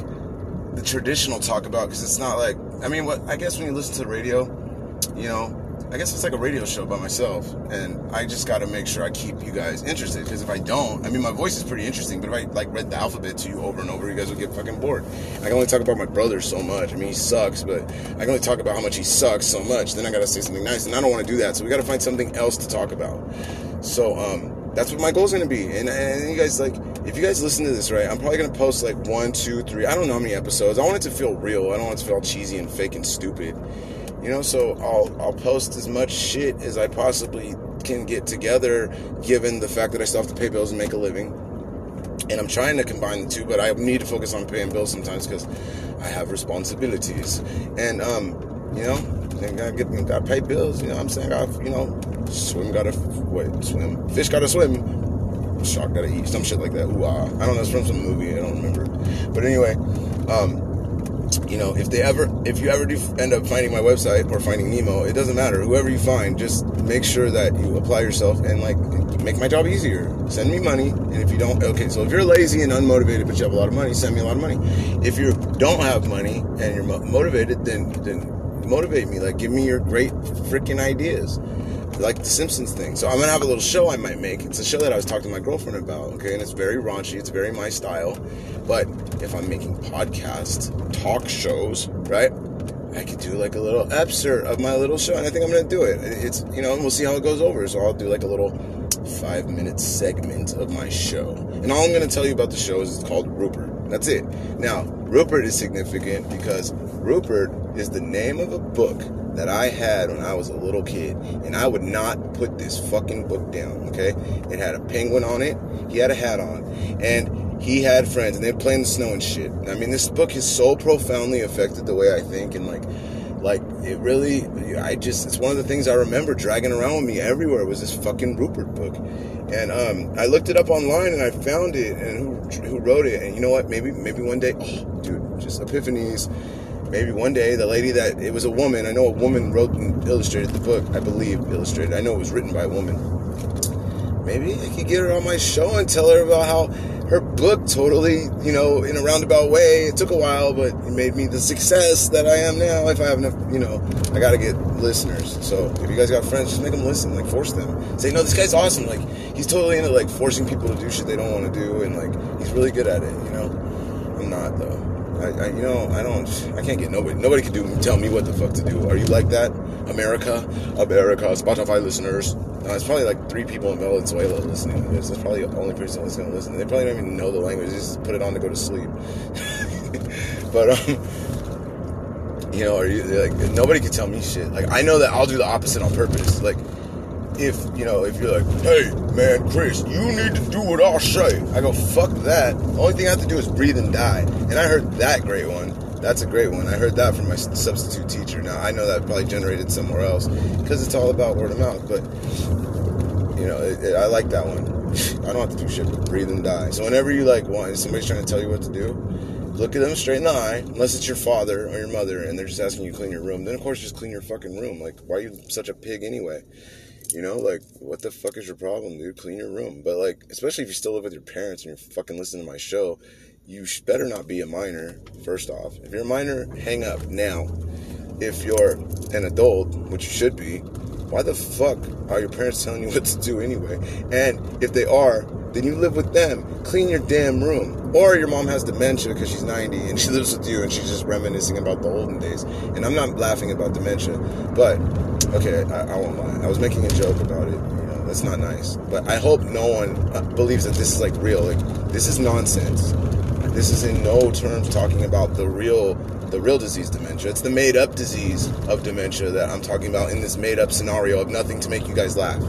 the traditional talk about because it's not like I mean, what I guess when you listen to the radio, you know, I guess it's like a radio show by myself, and I just got to make sure I keep you guys interested. Because if I don't, I mean, my voice is pretty interesting, but if I like read the alphabet to you over and over, you guys would get fucking bored. I can only talk about my brother so much. I mean, he sucks, but I can only talk about how much he sucks so much. Then I got to say something nice, and I don't want to do that. So we got to find something else to talk about. So um, that's what my goal is to be. And, and you guys like, if you guys listen to this right, I'm probably to post like one, two, three. I don't know how many episodes. I want it to feel real. I don't want it to feel cheesy and fake and stupid. You know, so I'll I'll post as much shit as I possibly can get together, given the fact that I still have to pay bills and make a living. And I'm trying to combine the two, but I need to focus on paying bills sometimes because I have responsibilities. And um, you know, I gotta get gotta pay bills. You know, what I'm saying I you know, swim gotta wait, swim, fish gotta swim, shark gotta eat, some shit like that. Ooh, ah. I don't know. It's from some movie. I don't remember. But anyway, um, you know, if they ever, if you ever do end up finding my website or finding Nemo, it doesn't matter. Whoever you find, just make sure that you apply yourself and like make my job easier. Send me money, and if you don't, okay. So if you're lazy and unmotivated, but you have a lot of money, send me a lot of money. If you don't have money and you're motivated, then then motivate me. Like give me your great freaking ideas like the Simpsons thing. So I'm gonna have a little show I might make. It's a show that I was talking to my girlfriend about. Okay, and it's very raunchy. It's very my style. But if I'm making podcasts, talk shows, right? I could do like a little excerpt of my little show, and I think I'm gonna do it. It's you know, and we'll see how it goes over. So I'll do like a little five minute segment of my show, and all I'm gonna tell you about the show is it's called Rupert. That's it. Now Rupert is significant because Rupert is the name of a book that I had when I was a little kid, and I would not put this fucking book down. Okay, it had a penguin on it. He had a hat on, and he had friends, and they'd play in the snow and shit. I mean, this book has so profoundly affected the way I think, and like, like it really. I just it's one of the things I remember dragging around with me everywhere was this fucking Rupert book, and um, I looked it up online and I found it, and who who wrote it, and you know what? Maybe maybe one day, oh, dude, just epiphanies maybe one day the lady that it was a woman i know a woman wrote and illustrated the book i believe illustrated i know it was written by a woman. Maybe i could get her on my show and tell her about how her book totally you know in a roundabout way it took a while but it made me the success that i am now if i have enough you know i gotta get listeners. So if you guys got friends just make them listen like force them. Say no this guy's awesome like he's totally into like forcing people to do shit they don't want to do and like he's really good at it you know? I'm not though I, I, you know, I don't, I can't get nobody. Nobody can do tell me what the fuck to do. Are you like that, America, America, Spotify listeners? Uh, it's probably like three people in Venezuela listening to this. That's probably the only person that's gonna listen. They probably don't even know the language. They just put it on to go to sleep. [LAUGHS] but um, you know, are you like nobody can tell me shit. Like I know that I'll do the opposite on purpose. Like if you know if you're like, hey man, Chris, you need to do what I say. I go fuck that. The only thing I have to do is breathe and die. And I heard that great one. That's a great one. I heard that from my substitute teacher. Now I know that probably generated somewhere else because it's all about word of mouth. But you know, it, it, I like that one. I don't have to do shit but breathe and die. So whenever you like want somebody's trying to tell you what to do, look at them straight in the eye. Unless it's your father or your mother and they're just asking you to clean your room, then of course just clean your fucking room. Like why are you such a pig anyway? You know, like, what the fuck is your problem, dude? Clean your room. But, like, especially if you still live with your parents and you're fucking listening to my show, you better not be a minor, first off. If you're a minor, hang up now. If you're an adult, which you should be, why the fuck are your parents telling you [LAUGHS] what to do anyway? And if they are, then you live with them. Clean your damn room. Or your mom has dementia because she's 90 and she lives with you and she's just reminiscing about the olden days. And I'm not laughing about dementia, but okay, I, I won't lie. I was making a joke about it. You know, that's not nice. But I hope no one uh, believes that this is like real. Like this is nonsense. This is in no terms talking about the real the real disease dementia. It's the made up disease of dementia that I'm talking about in this made up scenario of nothing to make you guys laugh.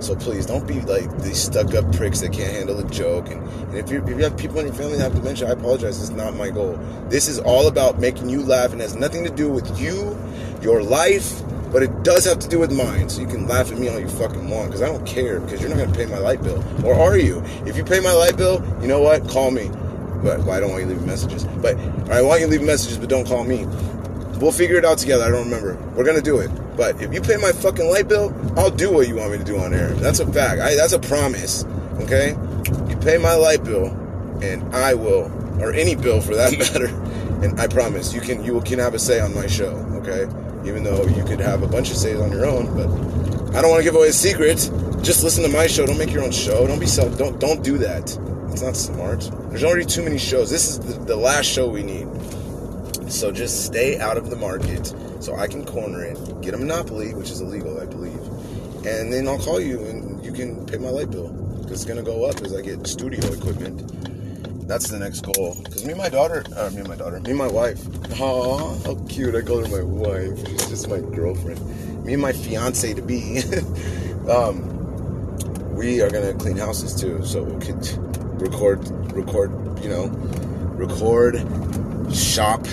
So please don't be like these stuck up pricks that can't handle a joke. And, and if, you, if you have people in your family that have dementia, I apologize. It's not my goal. This is all about making you laugh and has nothing to do with you, your life, but it does have to do with mine. So you can laugh at me all you fucking want because I don't care because you're not gonna pay my light bill, or are you? If you pay my light bill, you know what? Call me. But well, I don't want you leaving messages. But I want you to leave messages, but don't call me. We'll figure it out together. I don't remember. We're gonna do it. But if you pay my fucking light bill, I'll do what you want me to do on air. That's a fact. I, that's a promise. Okay? You pay my light bill, and I will, or any bill for that [LAUGHS] matter. And I promise you can you can have a say on my show. Okay? Even though you could have a bunch of says on your own, but I don't want to give away a secret. Just listen to my show. Don't make your own show. Don't be self. Don't don't do that. It's not smart. There's already too many shows. This is the, the last show we need. So just stay out of the market so I can corner it, get a monopoly, which is illegal, I believe, and then I'll call you and you can pay my light bill because it's gonna go up as I get studio equipment. That's the next goal. Because me and my daughter, uh, me and my daughter, me and my wife. Aw, how cute! I call her my wife. She's just my girlfriend. Me and my fiance to be. [LAUGHS] um, we are gonna clean houses too, so we could record, record, you know, record, shop,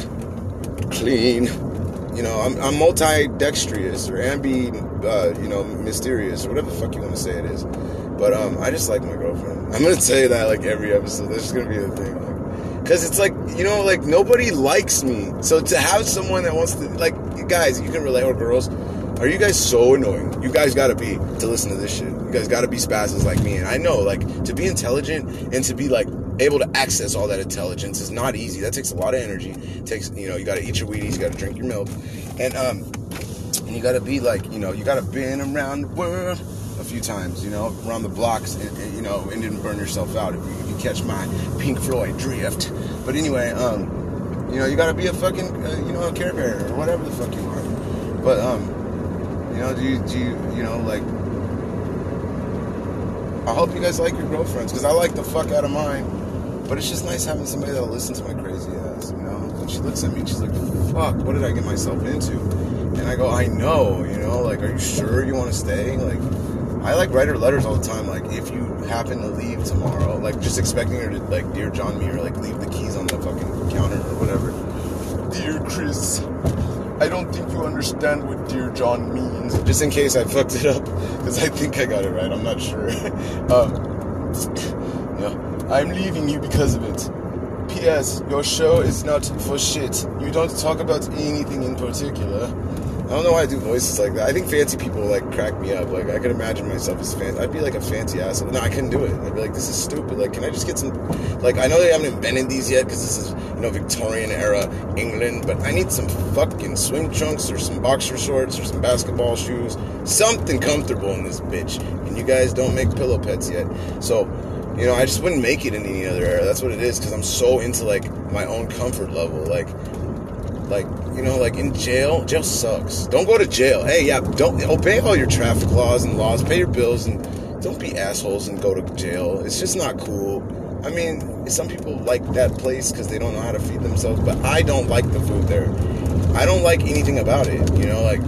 clean. You know, I'm, I'm multi-dexterous or ambi, uh, you know, mysterious or whatever the fuck you want to say it is. But um, I just like my girlfriend. I'm gonna tell you that like every episode. That's just gonna be the thing. Like, Cause it's like you know, like nobody likes me. So to have someone that wants to like, guys, you can relate or girls. Are you guys so annoying? You guys gotta be to listen to this shit. You guys gotta be spazzes like me. And I know, like, to be intelligent and to be like able to access all that intelligence is not easy. That takes a lot of energy. It takes, you know, you gotta eat your Wheaties, you gotta drink your milk, and um, and you gotta be like, you know, you gotta been around the world a few times, you know, around the blocks, and, and, you know, and didn't burn yourself out if you, if you catch my Pink Floyd drift. But anyway, um, you know, you gotta be a fucking, uh, you know, a care bearer or whatever the fuck you are. But um, you know, do you, do you, you know, like, I hope you guys like your girlfriends because I like the fuck out of mine. But it's just nice having somebody that'll listen to my crazy ass, you know? And she looks at me and she's like, fuck, what did I get myself into? And I go, I know, you know, like, are you sure you want to stay? Like, I like write her letters all the time. Like, if you happen to leave tomorrow, like, just expecting her to, like, dear John me or, like, leave the keys on the fucking counter or whatever. Dear Chris, I don't think you understand what Dear John means. Just in case I fucked it up, because I think I got it right. I'm not sure. [LAUGHS] um, I'm leaving you because of it. P.S. Your show is not for shit. You don't talk about anything in particular. I don't know why I do voices like that. I think fancy people like crack me up. Like I could imagine myself as fancy. I'd be like a fancy asshole. No, I couldn't do it. I'd be like, this is stupid. Like, can I just get some? Like, I know they haven't invented these yet because this is you know Victorian era England, but I need some fucking swim trunks or some boxer shorts or some basketball shoes, something comfortable in this bitch. And you guys don't make pillow pets yet, so you know I just wouldn't make it in any other era. That's what it is because I'm so into like my own comfort level. Like like you know like in jail jail sucks. Don't go to jail. Hey yeah don't obey all your traffic laws and laws. Pay your bills and don't be assholes and go to jail. It's just not cool. I mean some people like that place because they don't know how to feed themselves but i don't like the food there. I don't like anything about it you know like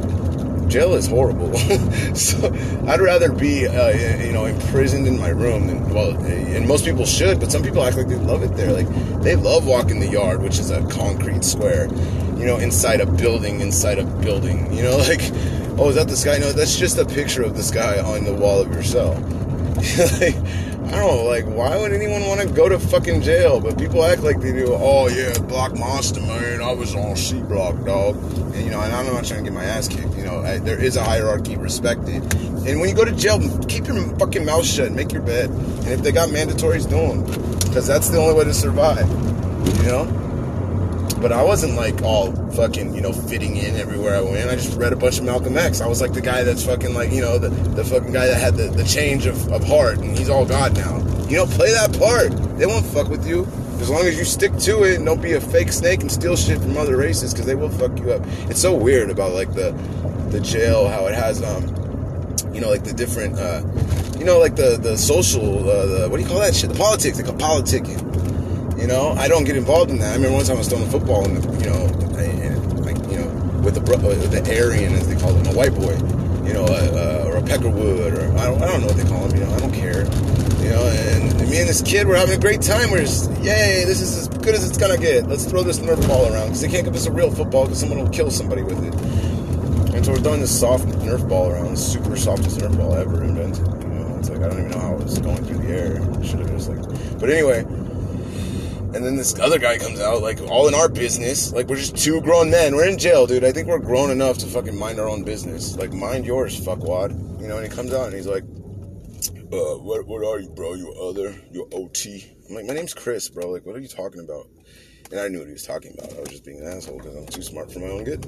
jail is horrible [LAUGHS] so i'd rather be uh, you know imprisoned in my room than well and most people should but some people act like they love it there like they love walking the yard which is a concrete square you know, inside a building, inside a building. You know, [LAUGHS] like, oh, is that the sky? No, that's just a picture of the sky on the wall of your cell. [LAUGHS] like, I don't know, like, why would anyone want to go to fucking jail? But people act like they do. Oh yeah, Block Monster, man. I was on C Block, dog. And you know, and I'm not trying to get my ass kicked. You know, I, there is a hierarchy, respected. And when you go to jail, keep your fucking mouth shut, make your bed. And if they got mandatories, do them, because that's the only way to survive. You know but I wasn't like all fucking, you know, fitting in everywhere I went. I just read a bunch of Malcolm X. I was like the guy that's fucking like, you know, the, the fucking guy that had the, the change of, of heart and he's all God now. You know, play that part. They won't fuck with you. As long as you stick to it and don't be a fake snake and steal shit from other races because they will fuck you up. It's so weird about like the the jail, how it has um you know, like the different uh you know, like the the social uh, the what do you call that shit? The politics, they call politicking you know, I don't get involved in that. I remember one time I was throwing football, and you know, and, like you know, with the with the Aryan as they call him, a white boy, you know, uh, or a Peckerwood, or I don't, I don't know what they call him. You know, I don't care. You know, and me and this kid were having a great time. We're just, yay, this is as good as it's gonna get. Let's throw this Nerf ball around because they can't give us a real football because someone will kill somebody with it. And so we're throwing this soft Nerf ball around, super softest Nerf ball ever invented. You know, it's like I don't even know how it was going through the air. Should have just like, but anyway. And then this other guy comes out, like all in our business. Like we're just two grown men. We're in jail, dude. I think we're grown enough to fucking mind our own business. Like mind yours, fuckwad. You know. And he comes out and he's like, "Uh, what what are you, bro? You other? You OT?" I'm like, "My name's Chris, bro. Like, what are you talking about?" And I knew what he was talking about. I was just being an asshole because I'm too smart for my own good.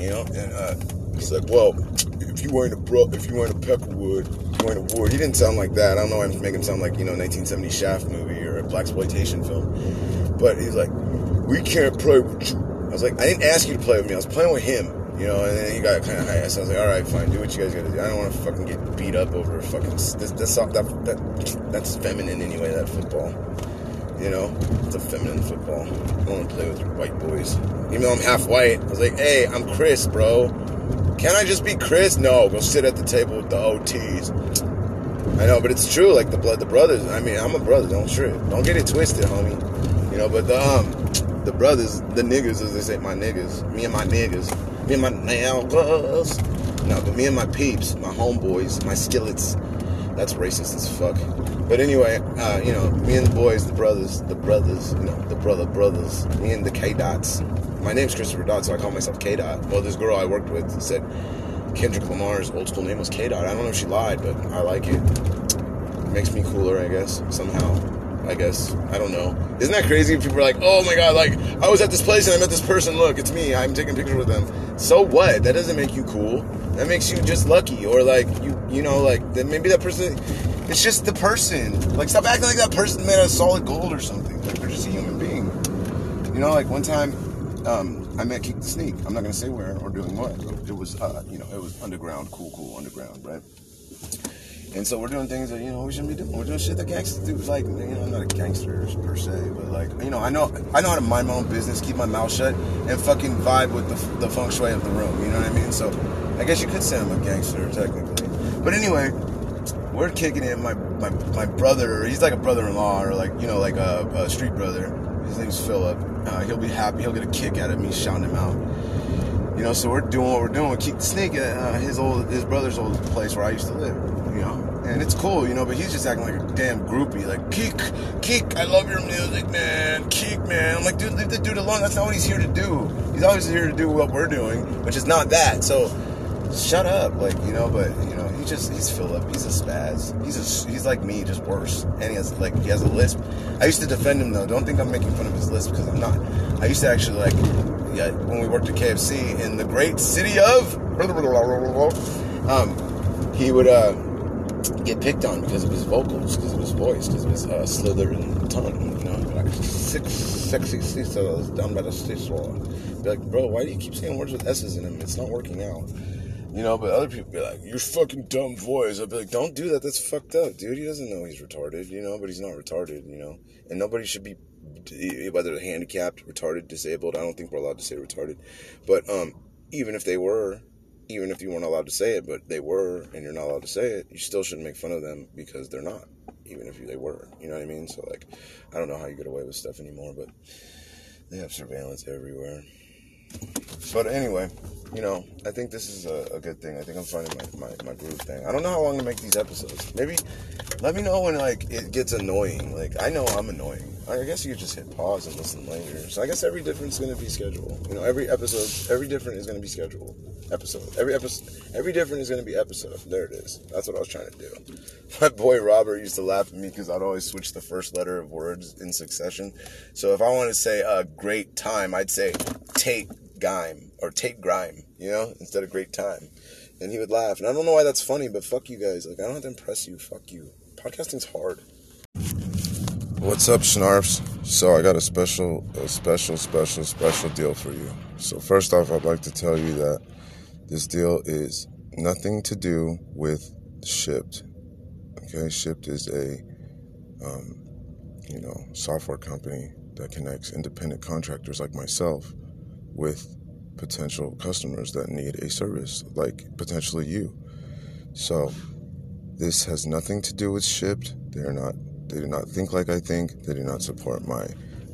You know, and uh, he's like, "Well, if you weren't a bro, if you weren't a Peckerwood, you weren't a Ward." He didn't sound like that. I don't know. why I'm making him sound like you know, 1970 Shaft movie or a black exploitation film. But he's like, "We can't play with you." I was like, "I didn't ask you to play with me. I was playing with him." You know, and then he got kind of high. So I was like, "All right, fine. Do what you guys gotta do. I don't want to fucking get beat up over fucking this. That's that, that that's feminine anyway. That football." You know, it's a feminine football. I don't want to play with white boys. Even though I'm half white, I was like, hey, I'm Chris, bro. Can I just be Chris? No, go sit at the table with the OTs. I know, but it's true. Like the blood, the brothers. I mean, I'm a brother. Don't trip. Don't get it twisted, homie. You know, but the um, the brothers, the niggas, as they say, my niggas, me and my niggas, me and my niggas. No, but me and my peeps, my homeboys, my skillets. That's racist as fuck. But anyway, uh, you know, me and the boys, the brothers, the brothers, you know, the brother brothers, me and the K Dots. My name's Christopher Dot, so I call myself K Dot. Well, this girl I worked with said Kendrick Lamar's old school name was K Dot. I don't know if she lied, but I like it. it. Makes me cooler, I guess, somehow. I guess. I don't know. Isn't that crazy? People are like, oh my god, like, I was at this place and I met this person. Look, it's me. I'm taking pictures with them. So what? That doesn't make you cool. That makes you just lucky. Or like, you, you know, like, maybe that person it's just the person. Like, stop acting like that person made of solid gold or something. Like, they're just a human being. You know, like one time, um, I met Keek the Sneak. I'm not gonna say where or doing what. It was, uh, you know, it was underground, cool, cool underground, right? And so we're doing things that you know we shouldn't be doing. We're doing shit that gangsters do. Like, you know, I'm not a gangster per se, but like, you know, I know, I know how to mind my own business, keep my mouth shut, and fucking vibe with the, the feng shui of the room. You know what I mean? So, I guess you could say I'm a gangster technically. But anyway, we're kicking it. My my my brother, he's like a brother-in-law or like you know like a, a street brother. His name's Philip. Uh, he'll be happy. He'll get a kick out of me shouting him out. You know, so we're doing what we're doing. Keep at uh, his old his brother's old place where I used to live. You know, and it's cool. You know, but he's just acting like a damn groupie. Like Keek, Keek, I love your music, man. Keek, man. I'm like, dude, leave the dude alone. That's not what he's here to do. He's always here to do what we're doing, which is not that. So shut up, like you know. But you know, he just he's Philip. He's a spaz. He's a, he's like me, just worse. And he has like he has a lisp. I used to defend him though. Don't think I'm making fun of his lisp because I'm not. I used to actually like yeah, when we worked at KFC in the great city of [LAUGHS] um, he would uh, get picked on because of his vocals, because of his voice, because of his uh, slithering tongue. You know, like six sexy sisters down by the seashore. Be like, bro, why do you keep saying words with s's in them? It's not working out. You know, but other people be like, "You're fucking dumb voice." I'd be like, "Don't do that. That's fucked up, dude. He doesn't know he's retarded, you know, but he's not retarded, you know. And nobody should be, whether handicapped, retarded, disabled. I don't think we're allowed to say retarded, but um, even if they were, even if you weren't allowed to say it, but they were, and you're not allowed to say it, you still shouldn't make fun of them because they're not, even if they were. You know what I mean? So like, I don't know how you get away with stuff anymore, but they have surveillance everywhere. But anyway, you know, I think this is a, a, good thing. I think I'm finding my, my, my groove thing. I don't know how long to make these episodes. Maybe let me know when like it gets annoying. Like I know I'm annoying. I guess you could just hit pause and listen later. So I guess every different is gonna be scheduled. You know, every episode, every different is gonna be scheduled. Episode. Every episode, every different is gonna be episode. There it is. That's what I was trying to do. [LAUGHS] My boy Robert used to laugh at me because I'd always switch the first letter of words in succession. So if I want to say a great time, I'd say take Grime or Tate Grime, you know, instead of great time. And he would laugh. And I don't know why that's funny, but fuck you guys. Like I don't have to impress you. Fuck you. Podcasting's hard. What's up, Snarfs? So I got a special, a special, special, special deal for you. So first off, I'd like to tell you that this deal is nothing to do with Shipt. Okay, Shipt is a, um, you know, software company that connects independent contractors like myself with potential customers that need a service, like potentially you. So this has nothing to do with Shipt. They're not they do not think like I think. They do not support my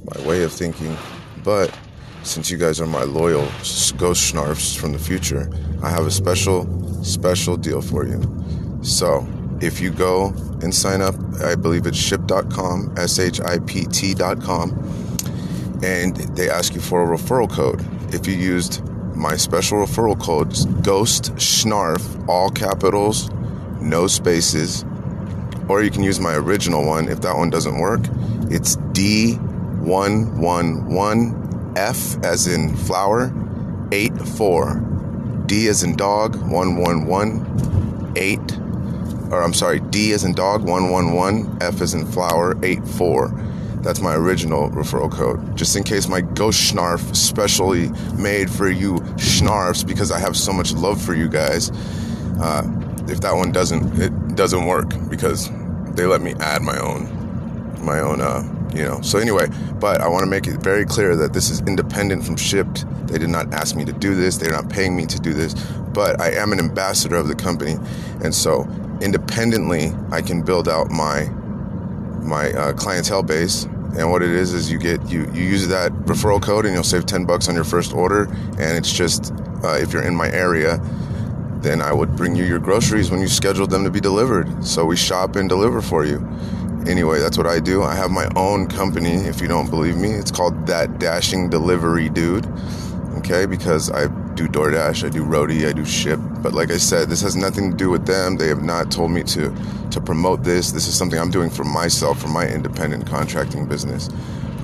my way of thinking. But since you guys are my loyal ghost snarfs from the future, I have a special, special deal for you. So, if you go and sign up, I believe it's ship.com, S H I P T.com, and they ask you for a referral code. If you used my special referral code, Ghost Snarf, all capitals, no spaces, or you can use my original one if that one doesn't work. It's D111F as in flower, 84. D as in dog, 111, 8. Or I'm sorry, D as in dog, 111, F as in flower, 84. That's my original referral code. Just in case my ghost snarf specially made for you snarfs because I have so much love for you guys. Uh, if that one doesn't, it doesn't work because they let me add my own, my own, uh, you know. So anyway, but I want to make it very clear that this is independent from Shipt. They did not ask me to do this. They're not paying me to do this. But I am an ambassador of the company, and so independently, I can build out my my uh, clientele base. And what it is is you get you you use that referral code and you'll save ten bucks on your first order. And it's just uh, if you're in my area, then I would bring you your groceries when you scheduled them to be delivered. So we shop and deliver for you. Anyway, that's what I do. I have my own company. If you don't believe me, it's called That Dashing Delivery Dude. Okay, because I do DoorDash, I do Roadie, I do Ship. But like I said, this has nothing to do with them. They have not told me to to promote this. This is something I'm doing for myself, for my independent contracting business.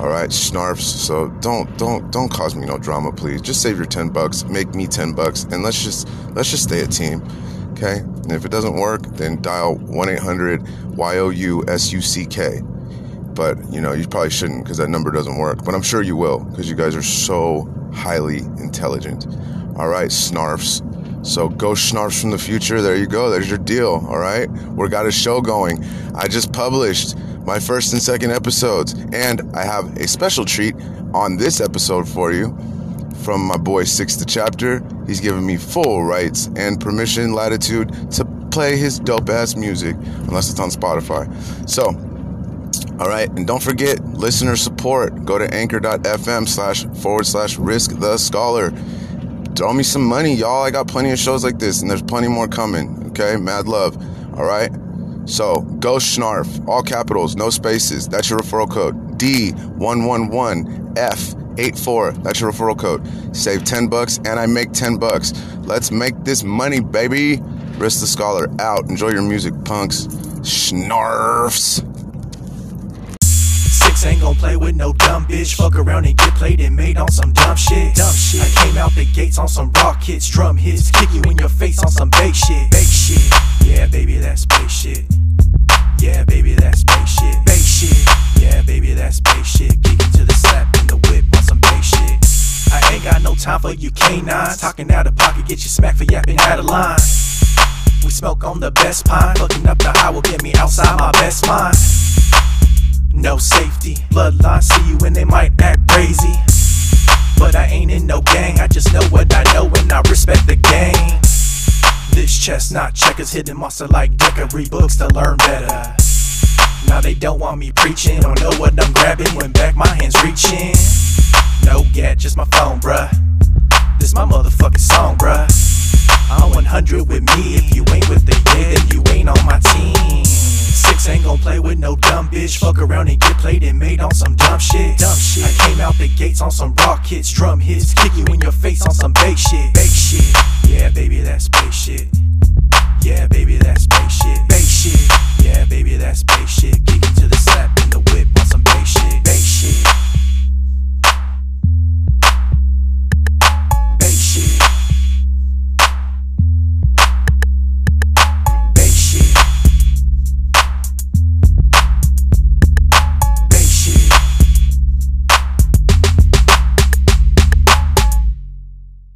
All right, snarfs. So don't don't don't cause me no drama, please. Just save your ten bucks, make me ten bucks, and let's just let's just stay a team. Okay. And if it doesn't work, then dial one eight hundred Y O U S U C K. But you know you probably shouldn't because that number doesn't work. But I'm sure you will because you guys are so highly intelligent. All right, snarfs. So go snarfs from the future. There you go. There's your deal. All right. We got a show going. I just published my first and second episodes, and I have a special treat on this episode for you from my boy Six the Chapter. He's given me full rights and permission, latitude to play his dope ass music, unless it's on Spotify. So, all right, and don't forget listener support. Go to anchor.fm slash forward slash risk the scholar throw me some money, y'all. I got plenty of shows like this, and there's plenty more coming. Okay, mad love. All right. So go Snarf, all capitals, no spaces. That's your referral code. D111F84. That's your referral code. Save 10 bucks, and I make 10 bucks. Let's make this money, baby. Risk the Scholar out. Enjoy your music, punks. Snarfs
ain't gon' play with no dumb bitch. Fuck around and get played and made on some dumb shit. Dumb shit. I came out the gates on some rock hits, drum hits, kick you in your face on some bass shit. Bass shit. Yeah, baby, that's space shit. Yeah, baby, that's space shit. Bass shit. Yeah, baby, that's space shit. Kick you to the slap in the whip on some bass shit. I ain't got no time for you canines. Talking out of pocket, get you smacked for yapping out of line. We smoke on the best pine. Fucking up the high will get me outside my best mind no safety. Bloodline see you and they might act crazy. But I ain't in no gang, I just know what I know and I respect the game. This chestnut checkers hidden monster like Decker, read books to learn better. Now they don't want me preaching, don't know what I'm grabbing when back my hands reaching. No get, just my phone, bruh. This my motherfucking song, bruh. I'm 100 with me, if you ain't with the yeah, then you ain't on my team. Ain't gon' play with no dumb bitch. Fuck around and get played and made on some dumb shit. Dumb shit. I came out the gates on some rockets, drum hits, kick you in your face on some bake shit. Bake shit. Yeah, baby, that's bake shit. Yeah, baby, that's bake shit. Bake shit. Yeah, baby, that's bake shit. Kick you to the slap in the whip on some bake shit. Bake shit.